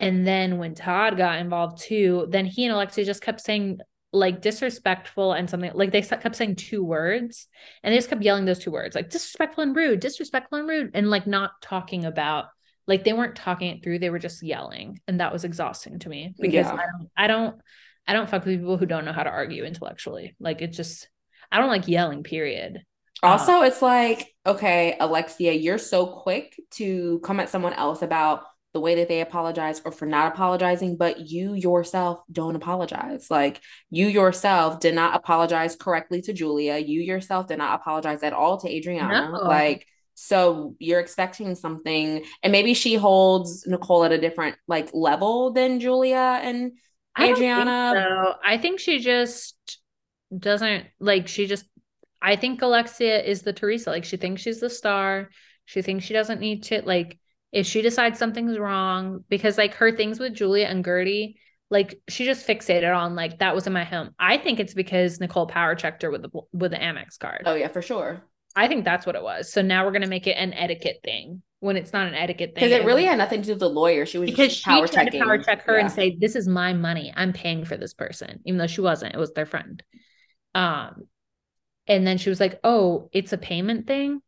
And then when Todd got involved too, then he and Alexia just kept saying like disrespectful and something like they kept saying two words and they just kept yelling those two words like disrespectful and rude, disrespectful and rude, and like not talking about like they weren't talking it through, they were just yelling. And that was exhausting to me because Yeah. I don't I don't I don't fuck with people who don't know how to argue intellectually. Like it just I don't like yelling, period. Um, also, it's like, okay, Alexia, you're so quick to come at someone else about the way that they apologize or for not apologizing, but you yourself don't apologize. Like, you yourself did not apologize correctly to Julia. You yourself did not apologize at all to Adriana. No. Like, so you're expecting something, and maybe she holds Nicole at a different like level than Julia and I Adriana. so. I think she just doesn't like she just I think Alexia is the Teresa. Like she thinks she's the star. She thinks she doesn't need to like if she decides something's wrong because like her things with Julia and Guerdy, like she just fixated on like that was in my home. I think it's because Nicole power checked her with the with the Amex card. Oh yeah, for sure. I think that's what it was. So now we're gonna make it an etiquette thing when it's not an etiquette thing. Because it really had nothing to do with the lawyer. She was because just she power tried checking. to power check her Yeah. and say this is my money i'm paying for this person even though she wasn't it was their friend um and then she was like oh it's a payment thing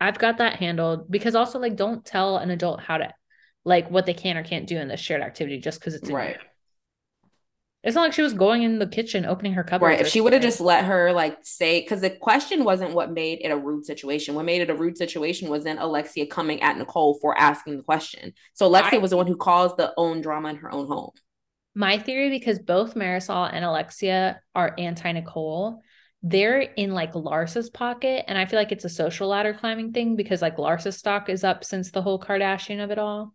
i've got that handled because also like don't tell an adult how to like what they can or can't do in this shared activity just because it's your Right. It's not like she was going in the kitchen opening her cupboard. Right. If she would have just let her like say, because the question wasn't what made it a rude situation. What made it a rude situation was then Alexia coming at Nicole for asking the question. So Alexia I, was the one who caused the own drama in her own home. My theory, because both Marysol and Alexia are anti Nicole, they're in like Larsa's pocket. And I feel like it's a social ladder climbing thing because like Larsa's stock is up since the whole Kardashian of it all.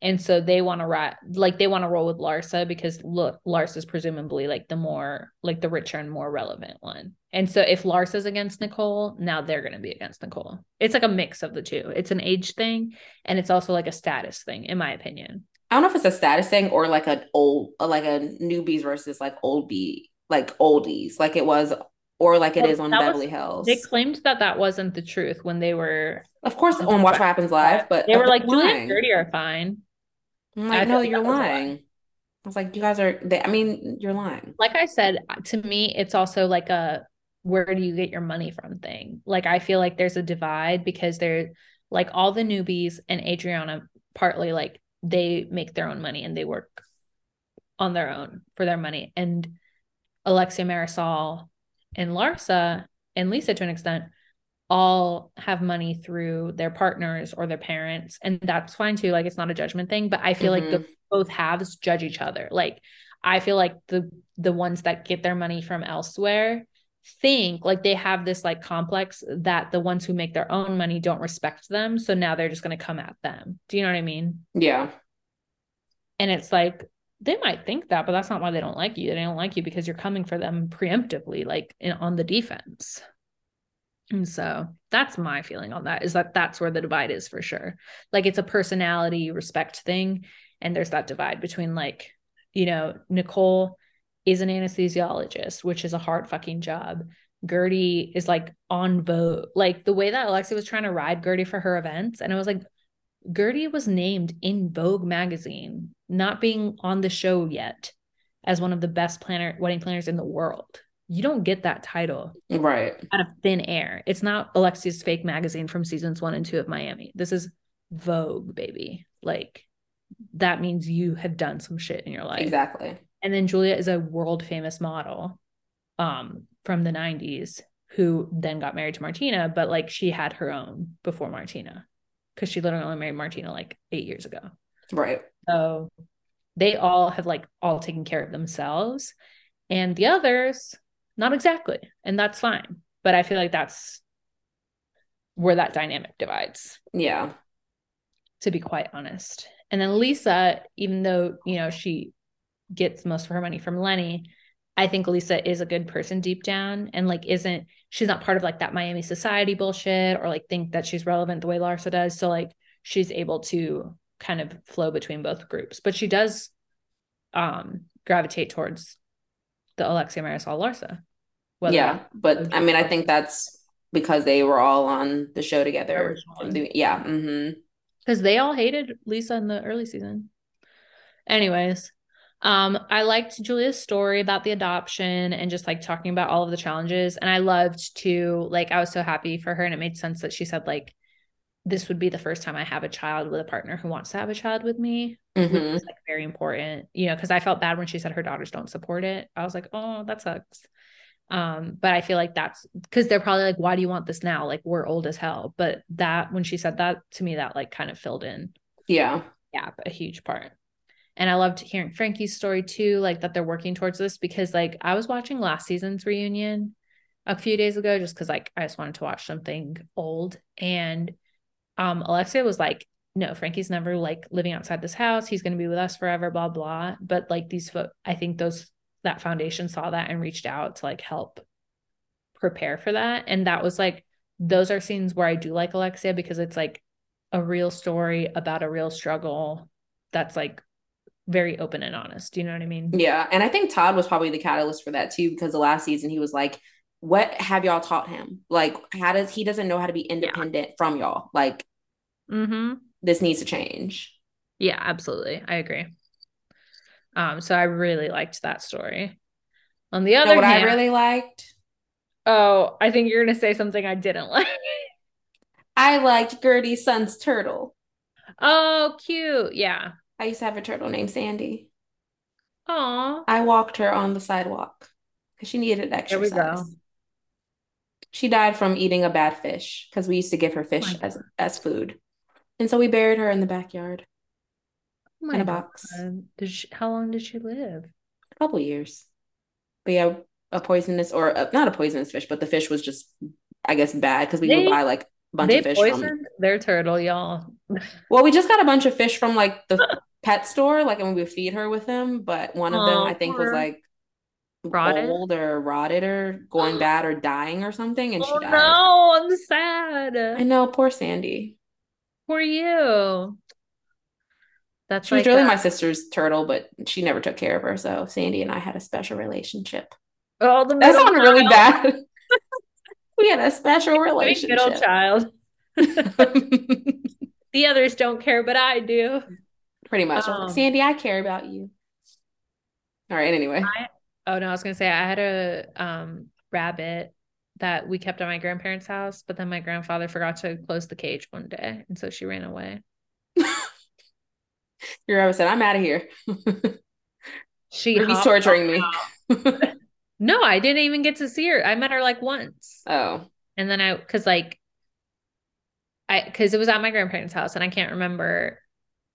And so they want to rat like they want to roll with Larsa because look, Larsa's presumably like the more like the richer and more relevant one. And so if Larsa's against Nicole, now they're gonna be against Nicole. It's like a mix of the two. It's an age thing and it's also like a status thing, in my opinion. I don't know if it's a status thing or like an old like a newbies versus like old B like oldies, like it was or like it well, is on Beverly was, Hills. They claimed that that wasn't the truth when they were, of course, on Watch What Happens Live. But they were like, Julia and Guerdy are fine. I'm like, no, you're lying. I was like, you guys are. They, I mean, you're lying. Like I said, to me, it's also like a where do you get your money from thing. Like I feel like there's a divide because they're like all the newbies and Adriana partly like they make their own money and they work on their own for their money. And Alexia Marysol and Larsa and Lisa to an extent all have money through their partners or their parents and that's fine too like it's not a judgment thing but i feel mm-hmm. like the mm-hmm. both halves judge each other like i feel like the the ones that get their money from elsewhere think like they have this like complex that the ones who make their own money don't respect them so now they're just going to come at them do you know what i mean yeah and it's like they might think that but that's not why they don't like you they don't like you because you're coming for them preemptively like in, on the defense and so that's my feeling on that is that that's where the divide is for sure. Like it's a personality respect thing. And there's that divide between like, you know, Nicole is an anesthesiologist, which is a hard fucking job. Guerdy is like on Vogue. Like the way that Alexia was trying to ride Guerdy for her events. And I was like, Guerdy was named in Vogue magazine, not being on the show yet as one of the best planner wedding planners in the world you don't get that title right out of thin air. It's not Alexia's fake magazine from seasons one and two of Miami. This is Vogue, baby. Like that means you have done some shit in your life. Exactly. And then Julia is a world famous model um from the 90s who then got married to Martina, but like she had her own before Martina because she literally only married Martina like eight years ago. Right. So they all have like all taken care of themselves. And the others, not exactly. And that's fine. But I feel like that's where that dynamic divides. Yeah. To be quite honest. And then Lisa, even though, you know, she gets most of her money from Lenny, I think Lisa is a good person deep down and like isn't she's not part of like that Miami society bullshit or like think that she's relevant the way Larsa does. So like she's able to kind of flow between both groups. But she does um gravitate towards the Alexia Marysol Larsa. Whether yeah, but I mean, I think that's because they were all on the show together. Yeah. Because mm-hmm. they all hated Lisa in the early season. Anyways, um, I liked Julia's story about the adoption and just like talking about all of the challenges. And I loved to like I was so happy for her, and it made sense that she said like this would be the first time I have a child with a partner who wants to have a child with me. Mm-hmm. Is like very important, you know, because I felt bad when she said her daughters don't support it. I was like, oh, that sucks. Um, but I feel like that's because they're probably like, why do you want this now? Like we're old as hell. But that when she said that to me, that like kind of filled in. Yeah. Yeah, a huge part. And I loved hearing Frankie's story too, like that they're working towards this because like I was watching last season's reunion a few days ago just because like I just wanted to watch something old. And um Alexia was like, no, Frankie's never like living outside this house. He's gonna be with us forever, blah, blah. But like these fo- I think those that foundation saw that and reached out to like help prepare for that. And that was like, those are scenes where I do like Alexia because it's like a real story about a real struggle that's like very open and honest. Do you know what I mean? Yeah. And I think Todd was probably the catalyst for that too, because the last season he was like, what have y'all taught him? Like, how does he doesn't know how to be independent yeah. from y'all? Like, mm-hmm. this needs to change. Yeah, absolutely. I agree. Um, so I really liked that story. On the other you know what hand, I really liked? Oh, I think you're gonna say something I didn't like. I liked Guerdy's son's turtle. Oh, cute. Yeah. I used to have a turtle named Sandy. Aw. I walked her on the sidewalk because she needed exercise. There we go. She died from eating a bad fish because we used to give her fish as as food, and so we buried her in the backyard Oh in a God. box. Did she, how long did she live? A couple years, but yeah, a poisonous or a, not a poisonous fish, but the fish was just, I guess, bad because we They- would buy like a bunch of fish from. poisoned their turtle, y'all. Well, we just got a bunch of fish from like the pet store, like and we would feed her with them, but one of them I think was like Rotted? old or rotted or going bad or dying or something, and she Oh died. no, I'm sad. I know, poor Sandy. For you. That's She was really my sister's turtle, but she never took care of her. So Sandy and I had a special relationship. oh the That sounded really bad. we had a special relationship. middle child. The others don't care, but I do. Pretty much. Um, like, Sandy, I care about you. All right. Anyway, Oh no, I was gonna say I had a um rabbit that we kept at my grandparents' house, but then my grandfather forgot to close the cage one day, and so she ran away. your rabbit said, "I'm out of here." She He's torturing me. No, I didn't even get to see her. I met her like once. oh, And then I, cause like, I, cause it was at my grandparents' house and I can't remember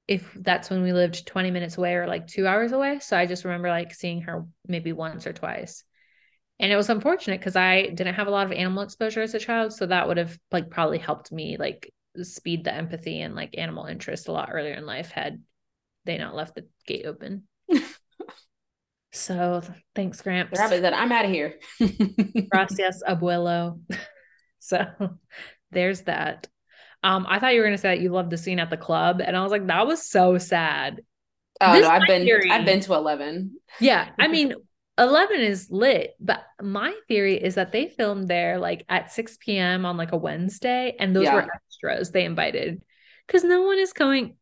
if that's when we lived 20 minutes away or like two hours away. So I just remember like seeing her maybe once or twice. And it was unfortunate because I didn't have a lot of animal exposure as a child. So that would have like probably helped me like speed the empathy and like animal interest a lot earlier in life had they not left the gate open. so thanks, Gramps. rabbit said, "I'm out of here." Gracias, abuelo. so there's that. Um, I thought you were gonna say that you loved the scene at the club, and I was like, that was so sad. oh This no, I've been theory. I've been to eleven. Yeah, I mean, 11 is lit, but my theory is that they filmed there like at 6 p.m. on like a Wednesday, and those were extras they invited because no one is going,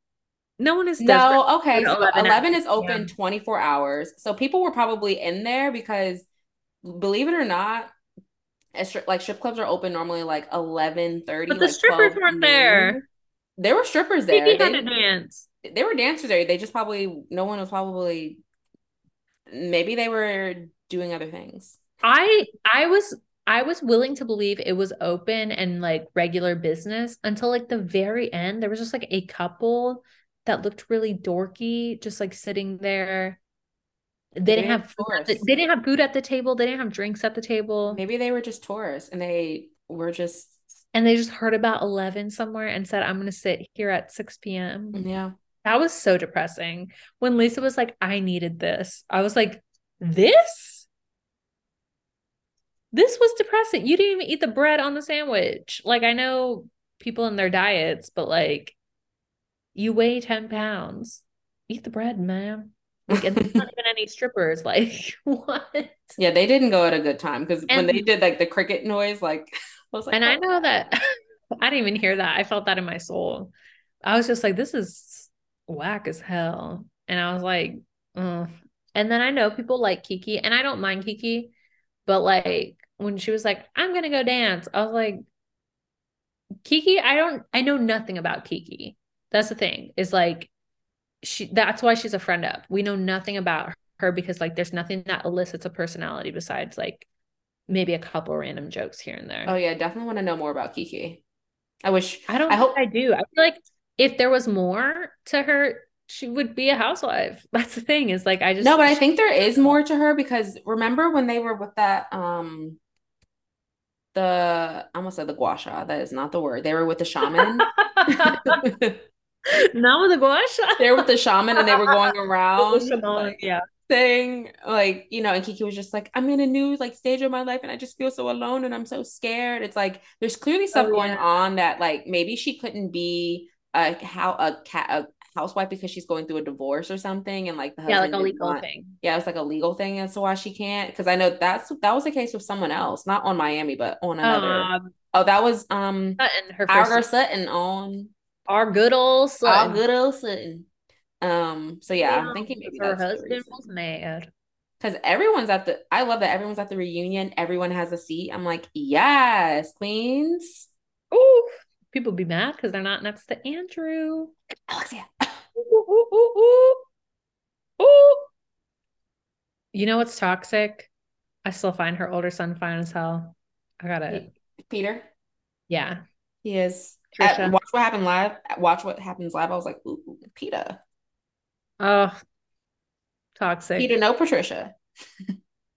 no one is desperate. No, okay. So 11 11 is open p.m. 24 hours. So people were probably in there because believe it or not, a stri- like strip clubs are open normally like 11 30. But the strippers weren't there. There were strippers there. Kiki had They, to dance. they were dancers there. They just probably no one was probably maybe they were doing other things. I I was I was willing to believe it was open and like regular business until like the very end. There was just like a couple that looked really dorky, just like sitting there. They didn't have food at the- they didn't have food at the table. They didn't have drinks at the table. Maybe they were just tourists and they were just And they just heard about 11 somewhere and said, I'm going to sit here at 6 p.m. Mm, yeah. That was so depressing. When Lisa was like, I needed this, I was like, this? This was depressing. You didn't even eat the bread on the sandwich. Like, I know people in their diets, but like, you weigh 10 pounds. Eat the bread, man. Like, and there's not even any strippers. Like, what? Yeah, they didn't go at a good time because when they did like the cricket noise, like I was like, And I "Oh." know that I didn't even hear that. I felt that in my soul. I was just like, this is whack as hell. And I was like, and then I know people like Kiki, and I don't mind Kiki, but like when she was like, I'm gonna go dance, I was like, Kiki, I don't, I know nothing about Kiki. That's the thing, is like, she, that's why she's a friend of. We know nothing about her because like there's nothing that elicits a personality besides like maybe a couple random jokes here and there. Oh yeah, definitely want to know more about Kiki. I wish I don't I hope I do. I feel like if there was more to her, she would be a housewife. That's the thing, is like I just No, but I think there is more to her because remember when they were with that um the I almost said the guasha, that is not the word. They were with the shaman. not with the gua sha. they were with the shaman and they were going around Shaman, like, yeah. saying like, you know, and Kiki was just like, I'm in a new like stage of my life and I just feel so alone and I'm so scared. It's like there's clearly stuff Oh, going on that like maybe she couldn't be a how a cat a housewife because she's going through a divorce or something and like the Yeah, like a legal thing. Yeah, it's like a legal thing as to why she can't. Because I know that's that was the case with someone else, not on Miami, but on another. Um, oh, that was um and her first Sutton on our good old son. our good old Sutton. Um, so yeah, I'm thinking maybe her husband was mad. Because everyone's at the I love that everyone's at the reunion, everyone has a seat. I'm like, yes, queens. Ooh, people be mad because they're not next to Andrew. Alexia. Ooh, ooh, ooh, ooh. Ooh. You know what's toxic? I still find her older son fine as hell. I got it. Peter. Yeah. He is. At, watch what happened live. Watch what happens live. I was like, ooh, Peter. Oh, toxic. Peter, no Patricia.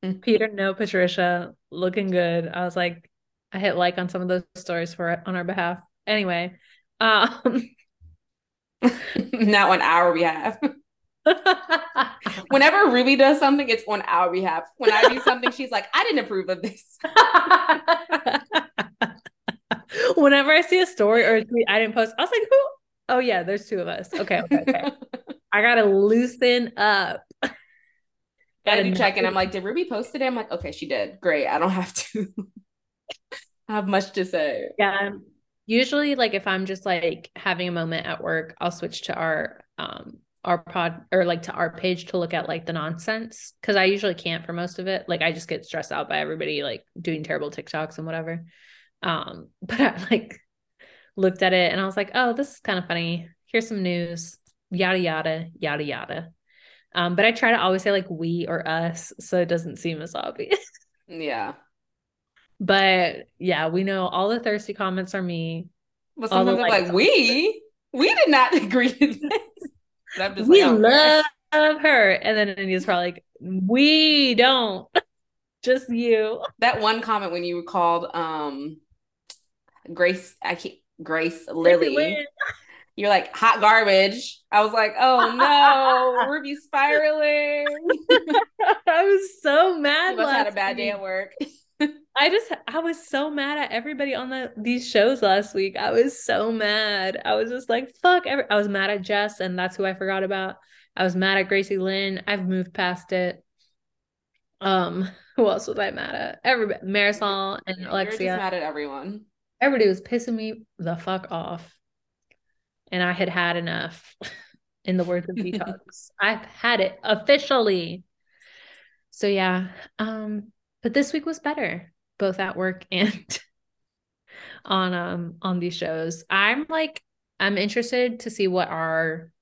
Peter, no Patricia. Looking good. I was like, I hit like on some of those stories for on our behalf. Anyway, um, not on our behalf. Whenever Ruby does something, it's on our behalf. When I do something, she's like, I didn't approve of this. Whenever I see a story or a tweet I didn't post, I was like, who? Oh, yeah, there's two of us. Okay, okay, okay. I gotta loosen up. Gotta do check in. I'm like, did Ruby post today? I'm like, okay, she did. Great. I don't have to have much to say. Yeah. Usually, like if I'm just like having a moment at work, I'll switch to our um our pod or like to our page to look at like the nonsense because I usually can't for most of it. Like I just get stressed out by everybody like doing terrible TikToks and whatever. Um, but I like looked at it and I was like, oh, this is kind of funny. Here's some news, yada yada, yada yada. Um, but I try to always say like we or us so it doesn't seem as obvious. Yeah. But yeah, we know all the thirsty comments are me. But sometimes I'm like, we we did not agree to this. We like, oh, love her. And then India's probably like, we don't. just you. That one comment when you called um Grace, I keep Grace Lily. You're like hot garbage. I was like, oh no, Ruby spiraling. I was so mad. You must had a bad day at work. I just I was so mad at everybody on the these shows last week. I was so mad. I was just like, fuck. Every-. I was mad at Jess, and that's who I forgot about. I was mad at Gracie Lynn. I've moved past it. Um, who else was I mad at? Everybody, Marysol and Alexia. You're just mad at everyone. Everybody was pissing me the fuck off, and I had had enough. In the words of detox, I've had it officially. So yeah, um, but this week was better both at work and on um on these shows. I'm like I'm interested to see what our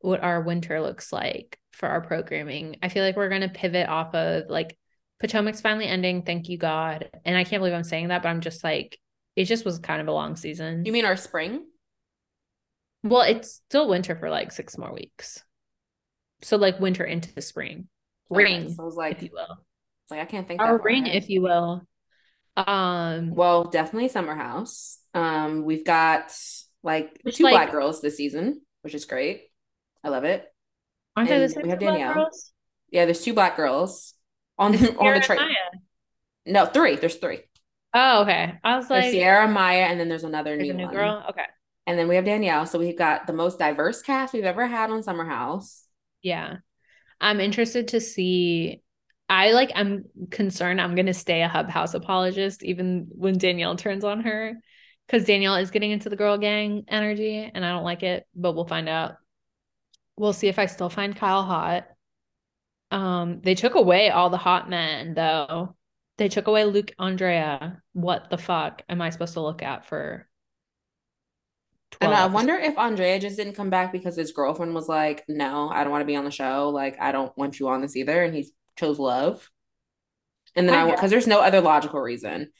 what our winter looks like for our programming. I feel like we're going to pivot off of like Potomac's finally ending, thank you God. And I can't believe I'm saying that, but I'm just like it just was kind of a long season. You mean our spring? Well, it's still winter for like 6 more weeks. So like winter into the spring. Ring, okay, so I was like, if you will. Like I can't think. Our ring, if you will. Um, well, definitely Summer House. Um, we've got like two like, black girls this season, which is great. I love it. Aren't and the we have Danielle. Yeah, there's two black girls on the, on the train. No, three. There's three. Oh, okay. I was like there's Ciara, Mya, and then there's another new, new girl. Okay. And then we have Danielle. So we've got the most diverse cast we've ever had on Summer House. Yeah. I'm interested to see I like I'm concerned I'm gonna stay a hub house apologist even when Danielle turns on her. Because Danielle is getting into the girl gang energy and I don't like it, but we'll find out. We'll see if I still find Kyle hot. Um, they took away all the hot men though. They took away Luke Andrea. What the fuck am I supposed to look at for And I wonder if Andrea just didn't come back because his girlfriend was like, "No, I don't want to be on the show. Like, I don't want you on this either." And he chose love. And then I because there's no other logical reason.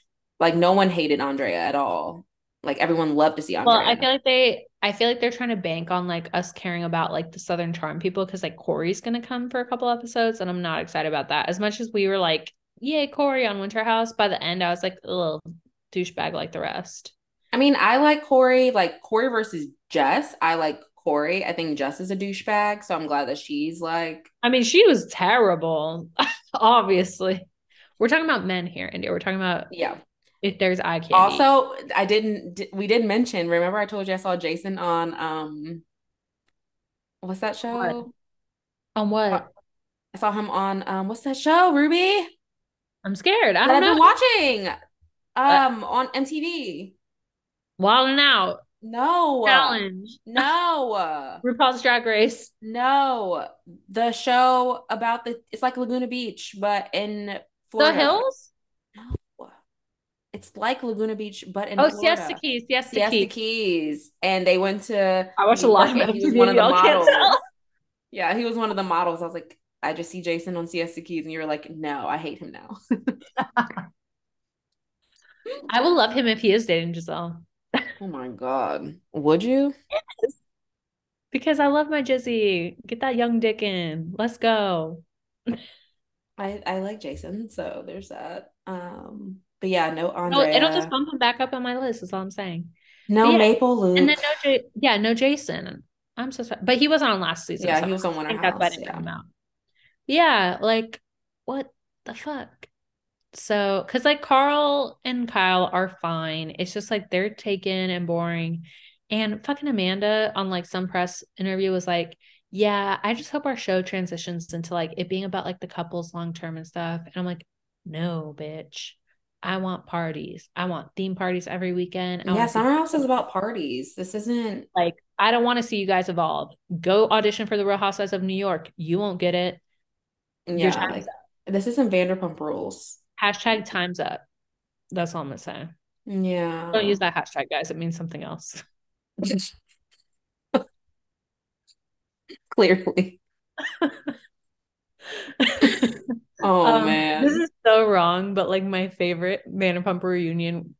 Like no one hated Andrea at all. Like everyone loved to see Andrea. Well, I feel like they I feel like they're trying to bank on like us caring about like the Southern Charm people because like Corey's gonna come for a couple episodes, and I'm not excited about that. As much as we were like, yay, Corey on Winter House, by the end I was like, a little douchebag like the rest. I mean, I like Corey, like Corey versus Jess. I like Corey. I think Jess is a douchebag, so I'm glad that she's like. I mean, she was terrible. Obviously, we're talking about men here, India. We're talking about yeah. If there's eye candy. Also, I didn't. We did mention. Remember, I told you I saw Jason on um. What's that show? What? On what? I saw him on um. What's that show, Ruby? I'm scared. I don't I've know. been watching um uh, on MTV. Wilding out. No. Challenge. No. RuPaul's Drag Race. No. The show about the it's like Laguna Beach, but in Florida. The Hills? No. It's like Laguna Beach, but in Oh, Florida. Siesta Keys. Siesta, Siesta Keys. Keys. And they went to I watched a lot of He was one of the models. Yeah, he was one of the models. I was like, I just see Jason on Siesta Keys, and you were like, no, I hate him now. I will love him if he is dating Gizelle. oh my god, would you? Yes. Because I love my Jizzy. Get that young dick in. Let's go. I I like Jason, so there's that. Um, but yeah, no Andrea. No, it'll just bump him back up on my list. Is all I'm saying. No yeah, Maple Luke. And then no, J- yeah, no Jason. I'm so sorry, but he was on last season. Yeah, so he was on Winter House. That's why I didn't yeah. him out. Yeah, like what the fuck? So, because like Carl and Kyle are fine. It's just like they're taken and boring. And fucking Amanda on like some press interview was like, yeah, I just hope our show transitions into like it being about like the couples long term and stuff. And I'm like, no, bitch. I want parties. I want theme parties every weekend. I yeah, Summer House is about parties. This isn't like I don't want to see you guys evolve. Go audition for the Real Housewives of New York. You won't get it. Yeah, like, this isn't Vanderpump Rules. Hashtag times up. That's all I'm gonna say. Yeah. Don't use that hashtag, guys. It means something else. Clearly. oh um, man. This is so wrong, but like my favorite Vanderpump reunion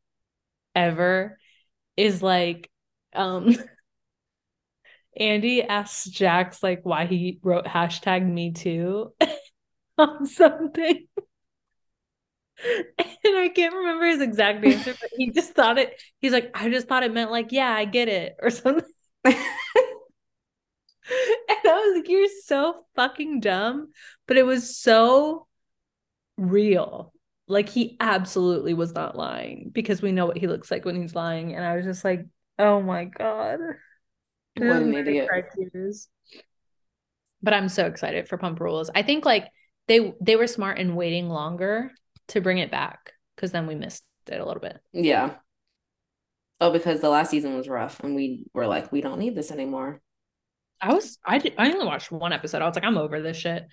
ever is like um Andy asks Jax like why he wrote hashtag me too on something. and I can't remember his exact answer, but he just thought it, he's like, I just thought it meant like, yeah, I get it, or something. and I was like, you're so fucking dumb. But it was so real. Like he absolutely was not lying because we know what he looks like when he's lying. And I was just like, oh my God. What an idiot. But I'm so excited for Pump Rules. I think like they they were smart in waiting longer to bring it back because then we missed it a little bit. Yeah. Oh, because the last season was rough and we were like, we don't need this anymore. I was I did I only watched one episode. I was like, I'm over this shit.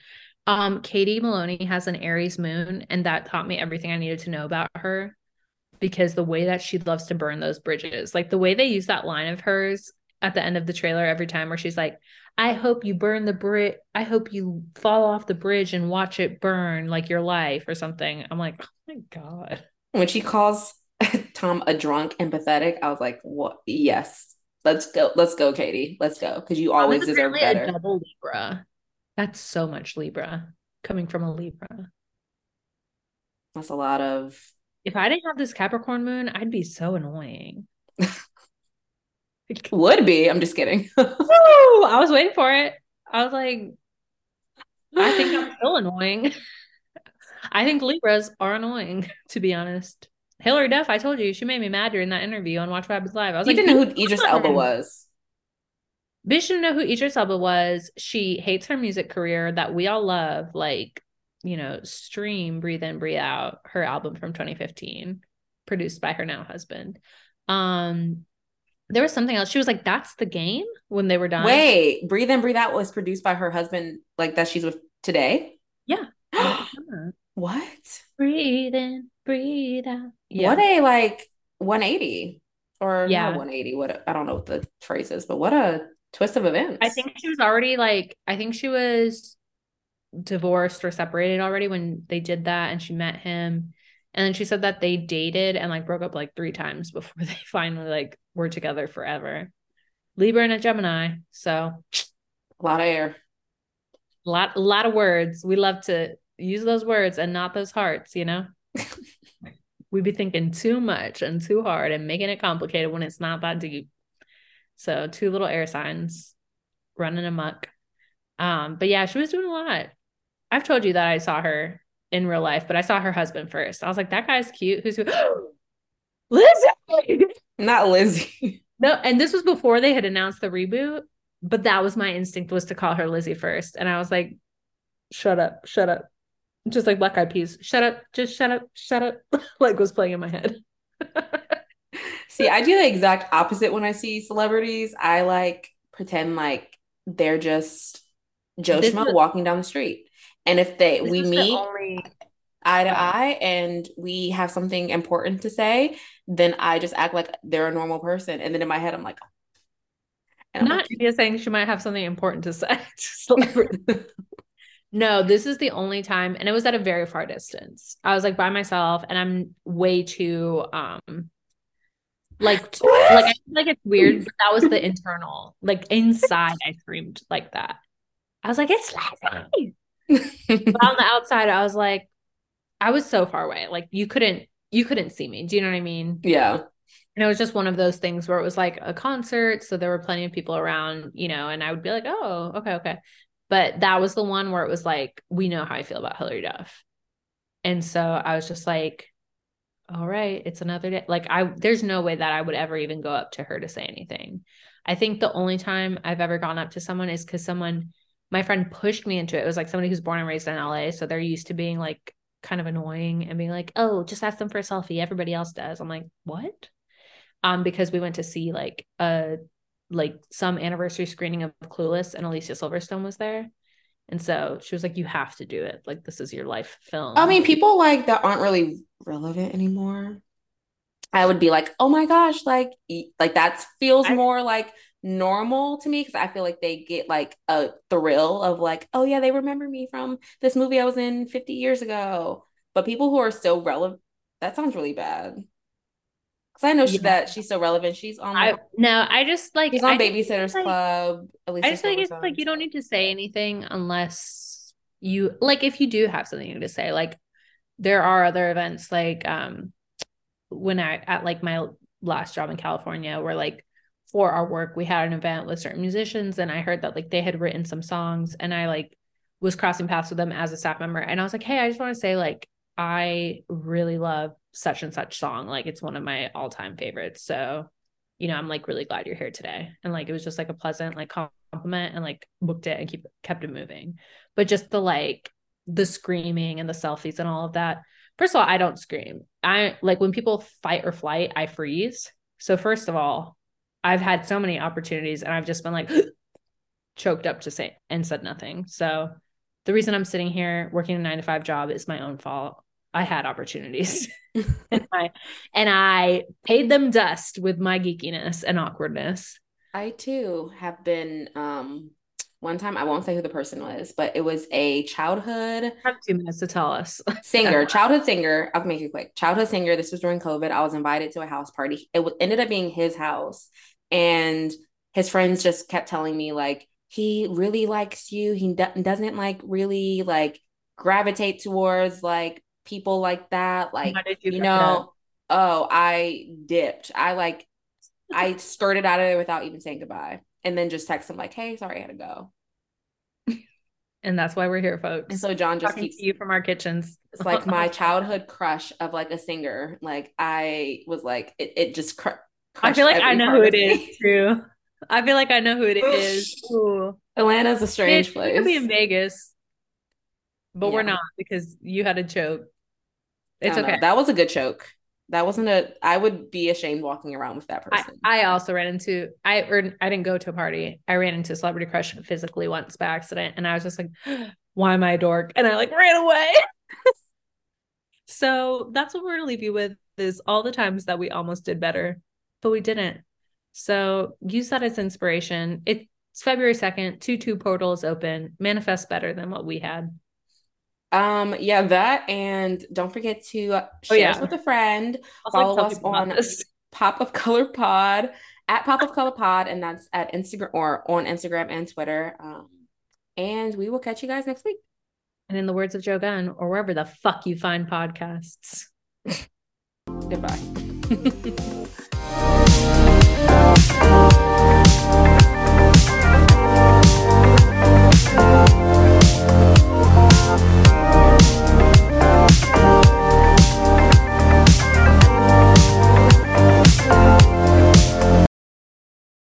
Um, Katie Maloney has an Aries moon, and that taught me everything I needed to know about her because the way that she loves to burn those bridges, like the way they use that line of hers at the end of the trailer every time where she's like, I hope you burn the bridge. I hope you fall off the bridge and watch it burn like your life or something. I'm like, oh my God. When she calls Tom a drunk and pathetic, I was like, what? Yes. Let's go. Let's go, Katie. Let's go. Because you always deserve better. A double Libra. That's so much Libra coming from a Libra. That's a lot of. If I didn't have this Capricorn moon, I'd be so annoying. Would be. I'm just kidding. Woo! I was waiting for it. I was like, I think I'm still annoying. I think Libras are annoying, to be honest. Hilary Duff, I told you, she made me mad during that interview on Watch What Happens Live. I was you like, didn't know who Idris Elba was. Bitch didn't know who Idris Elba was. She hates her music career that we all love. Like, you know, stream, breathe in, breathe out, her album from 2015, produced by her now husband. Um, there was something else. She was like, "That's the game." When they were done. Wait, breathe in, breathe out was produced by her husband, like that she's with today. Yeah. Oh, what? Breathe in, breathe out. Yeah. What a like 180 or yeah, 180. What I don't know what the phrase is, but what a twist of events. I think she was already like, I think she was divorced or separated already when they did that, and she met him and then she said that they dated and like broke up like three times before they finally like were together forever. Libra and a Gemini. So a lot of air. A lot, a lot of words. We love to use those words and not those hearts, you know? We'd be thinking too much and too hard and making it complicated when it's not that deep. So two little air signs running amok. Um, but yeah, she was doing a lot. I've told you that I saw her in real life, but I saw her husband first. I was like, that guy's cute. Who's who? Lizzie? Not Lizzie. No, and this was before they had announced the reboot, but that was my instinct was to call her Lizzie first. And I was like, shut up, shut up. Just like Black Eyed Peas, shut up, just shut up, shut up. like was playing in my head. see, I do the exact opposite when I see celebrities. I like pretend like they're just Joe Schmo walking down the street. And if they this we meet the only... eye to eye and we have something important to say, then I just act like they're a normal person. And then in my head, I'm like, I'm not like, saying she might have something important to say. No, this is the only time, and it was at a very far distance. I was like by myself, and I'm way too um like like I feel like it's weird, but that was the internal. Like inside, I screamed like that. I was like, it's Leslie. But on the outside, I was like, I was so far away. Like you couldn't you couldn't see me. Do you know what I mean? Yeah. And it was just one of those things where it was like a concert. So there were plenty of people around, you know, and I would be like, oh, okay, okay. But that was the one where it was like, we know how I feel about Hilary Duff. And so I was just like, all right, it's another day. Like I there's no way that I would ever even go up to her to say anything. I think the only time I've ever gone up to someone is because someone my friend pushed me into it. It was like somebody who's born and raised in LA. So they're used to being like kind of annoying and being like, oh, just ask them for a selfie. Everybody else does. I'm like, what? Um, because we went to see like a like some anniversary screening of Clueless and Alicia Silverstone was there. And so she was like, You have to do it. Like, this is your life film. I mean, people like that aren't really relevant anymore. I would be like, Oh my gosh, like, like that feels I, more like normal to me because I feel like they get like a thrill of like, Oh yeah, they remember me from this movie I was in 50 years ago. But people who are still relevant, that sounds really bad. Because I know yeah. that she's so relevant. She's on. I, no, I just like she's on Babysitters like, Club. I just think it's like you don't need to say anything unless you like if you do have something to say. Like there are other events like um when I at like my last job in California where like for our work we had an event with certain musicians and I heard that like they had written some songs and I like was crossing paths with them as a staff member and I was like, hey, I just want to say like I really love such and such song. Like it's one of my all time favorites. So, you know, I'm like really glad you're here today. And like it was just like a pleasant like compliment and like booked it and keep kept it moving. But just the like the screaming and the selfies and all of that. First of all, I don't scream. I like when people fight or flight, I freeze. So first of all, I've had so many opportunities and I've just been like choked up to say and said nothing. So the reason I'm sitting here working a nine to five job is my own fault. I had opportunities and, I, and I paid them dust with my geekiness and awkwardness. I too have been um one time I won't say who the person was, but it was a childhood have two minutes to tell us. singer, childhood singer. I'll make it quick. Childhood singer. This was during COVID. I was invited to a house party. It ended up being his house. And his friends just kept telling me like he really likes you. He do- doesn't like really like gravitate towards like people like that. Like, you, you know, oh, I dipped. I like, I skirted out of there without even saying goodbye. And then just text him like, hey, sorry, I had to go. And that's why we're here, folks. And so John just Talking keeps you from our kitchens. It's like my childhood crush of like a singer. Like I was like, it, it just cr- I feel like I know who it is too. I feel like I know who it is. Ooh. Atlanta's a strange it, place. We could be in Vegas, but yeah. we're not because you had a choke. It's okay. Know. That was a good choke. That wasn't a. I would be ashamed walking around with that person. I, I also ran into. I or I didn't go to a party. I ran into a Celebrity Crush physically once by accident, and I was just like, "Why am I a dork?" And I like ran away. so that's what we're gonna leave you with: is all the times that we almost did better, but we didn't. So use that as inspiration. It's February second. Two two portals open. Manifest better than what we had. Um, yeah, that and don't forget to oh, share oh, yeah. us with a friend. Follow us on Pop of Color Pod at Pop of Color Pod, and that's at Instagram or on Instagram and Twitter. Um, and we will catch you guys next week. And in the words of Joe Gunn, or wherever the fuck you find podcasts. Goodbye. Thank you.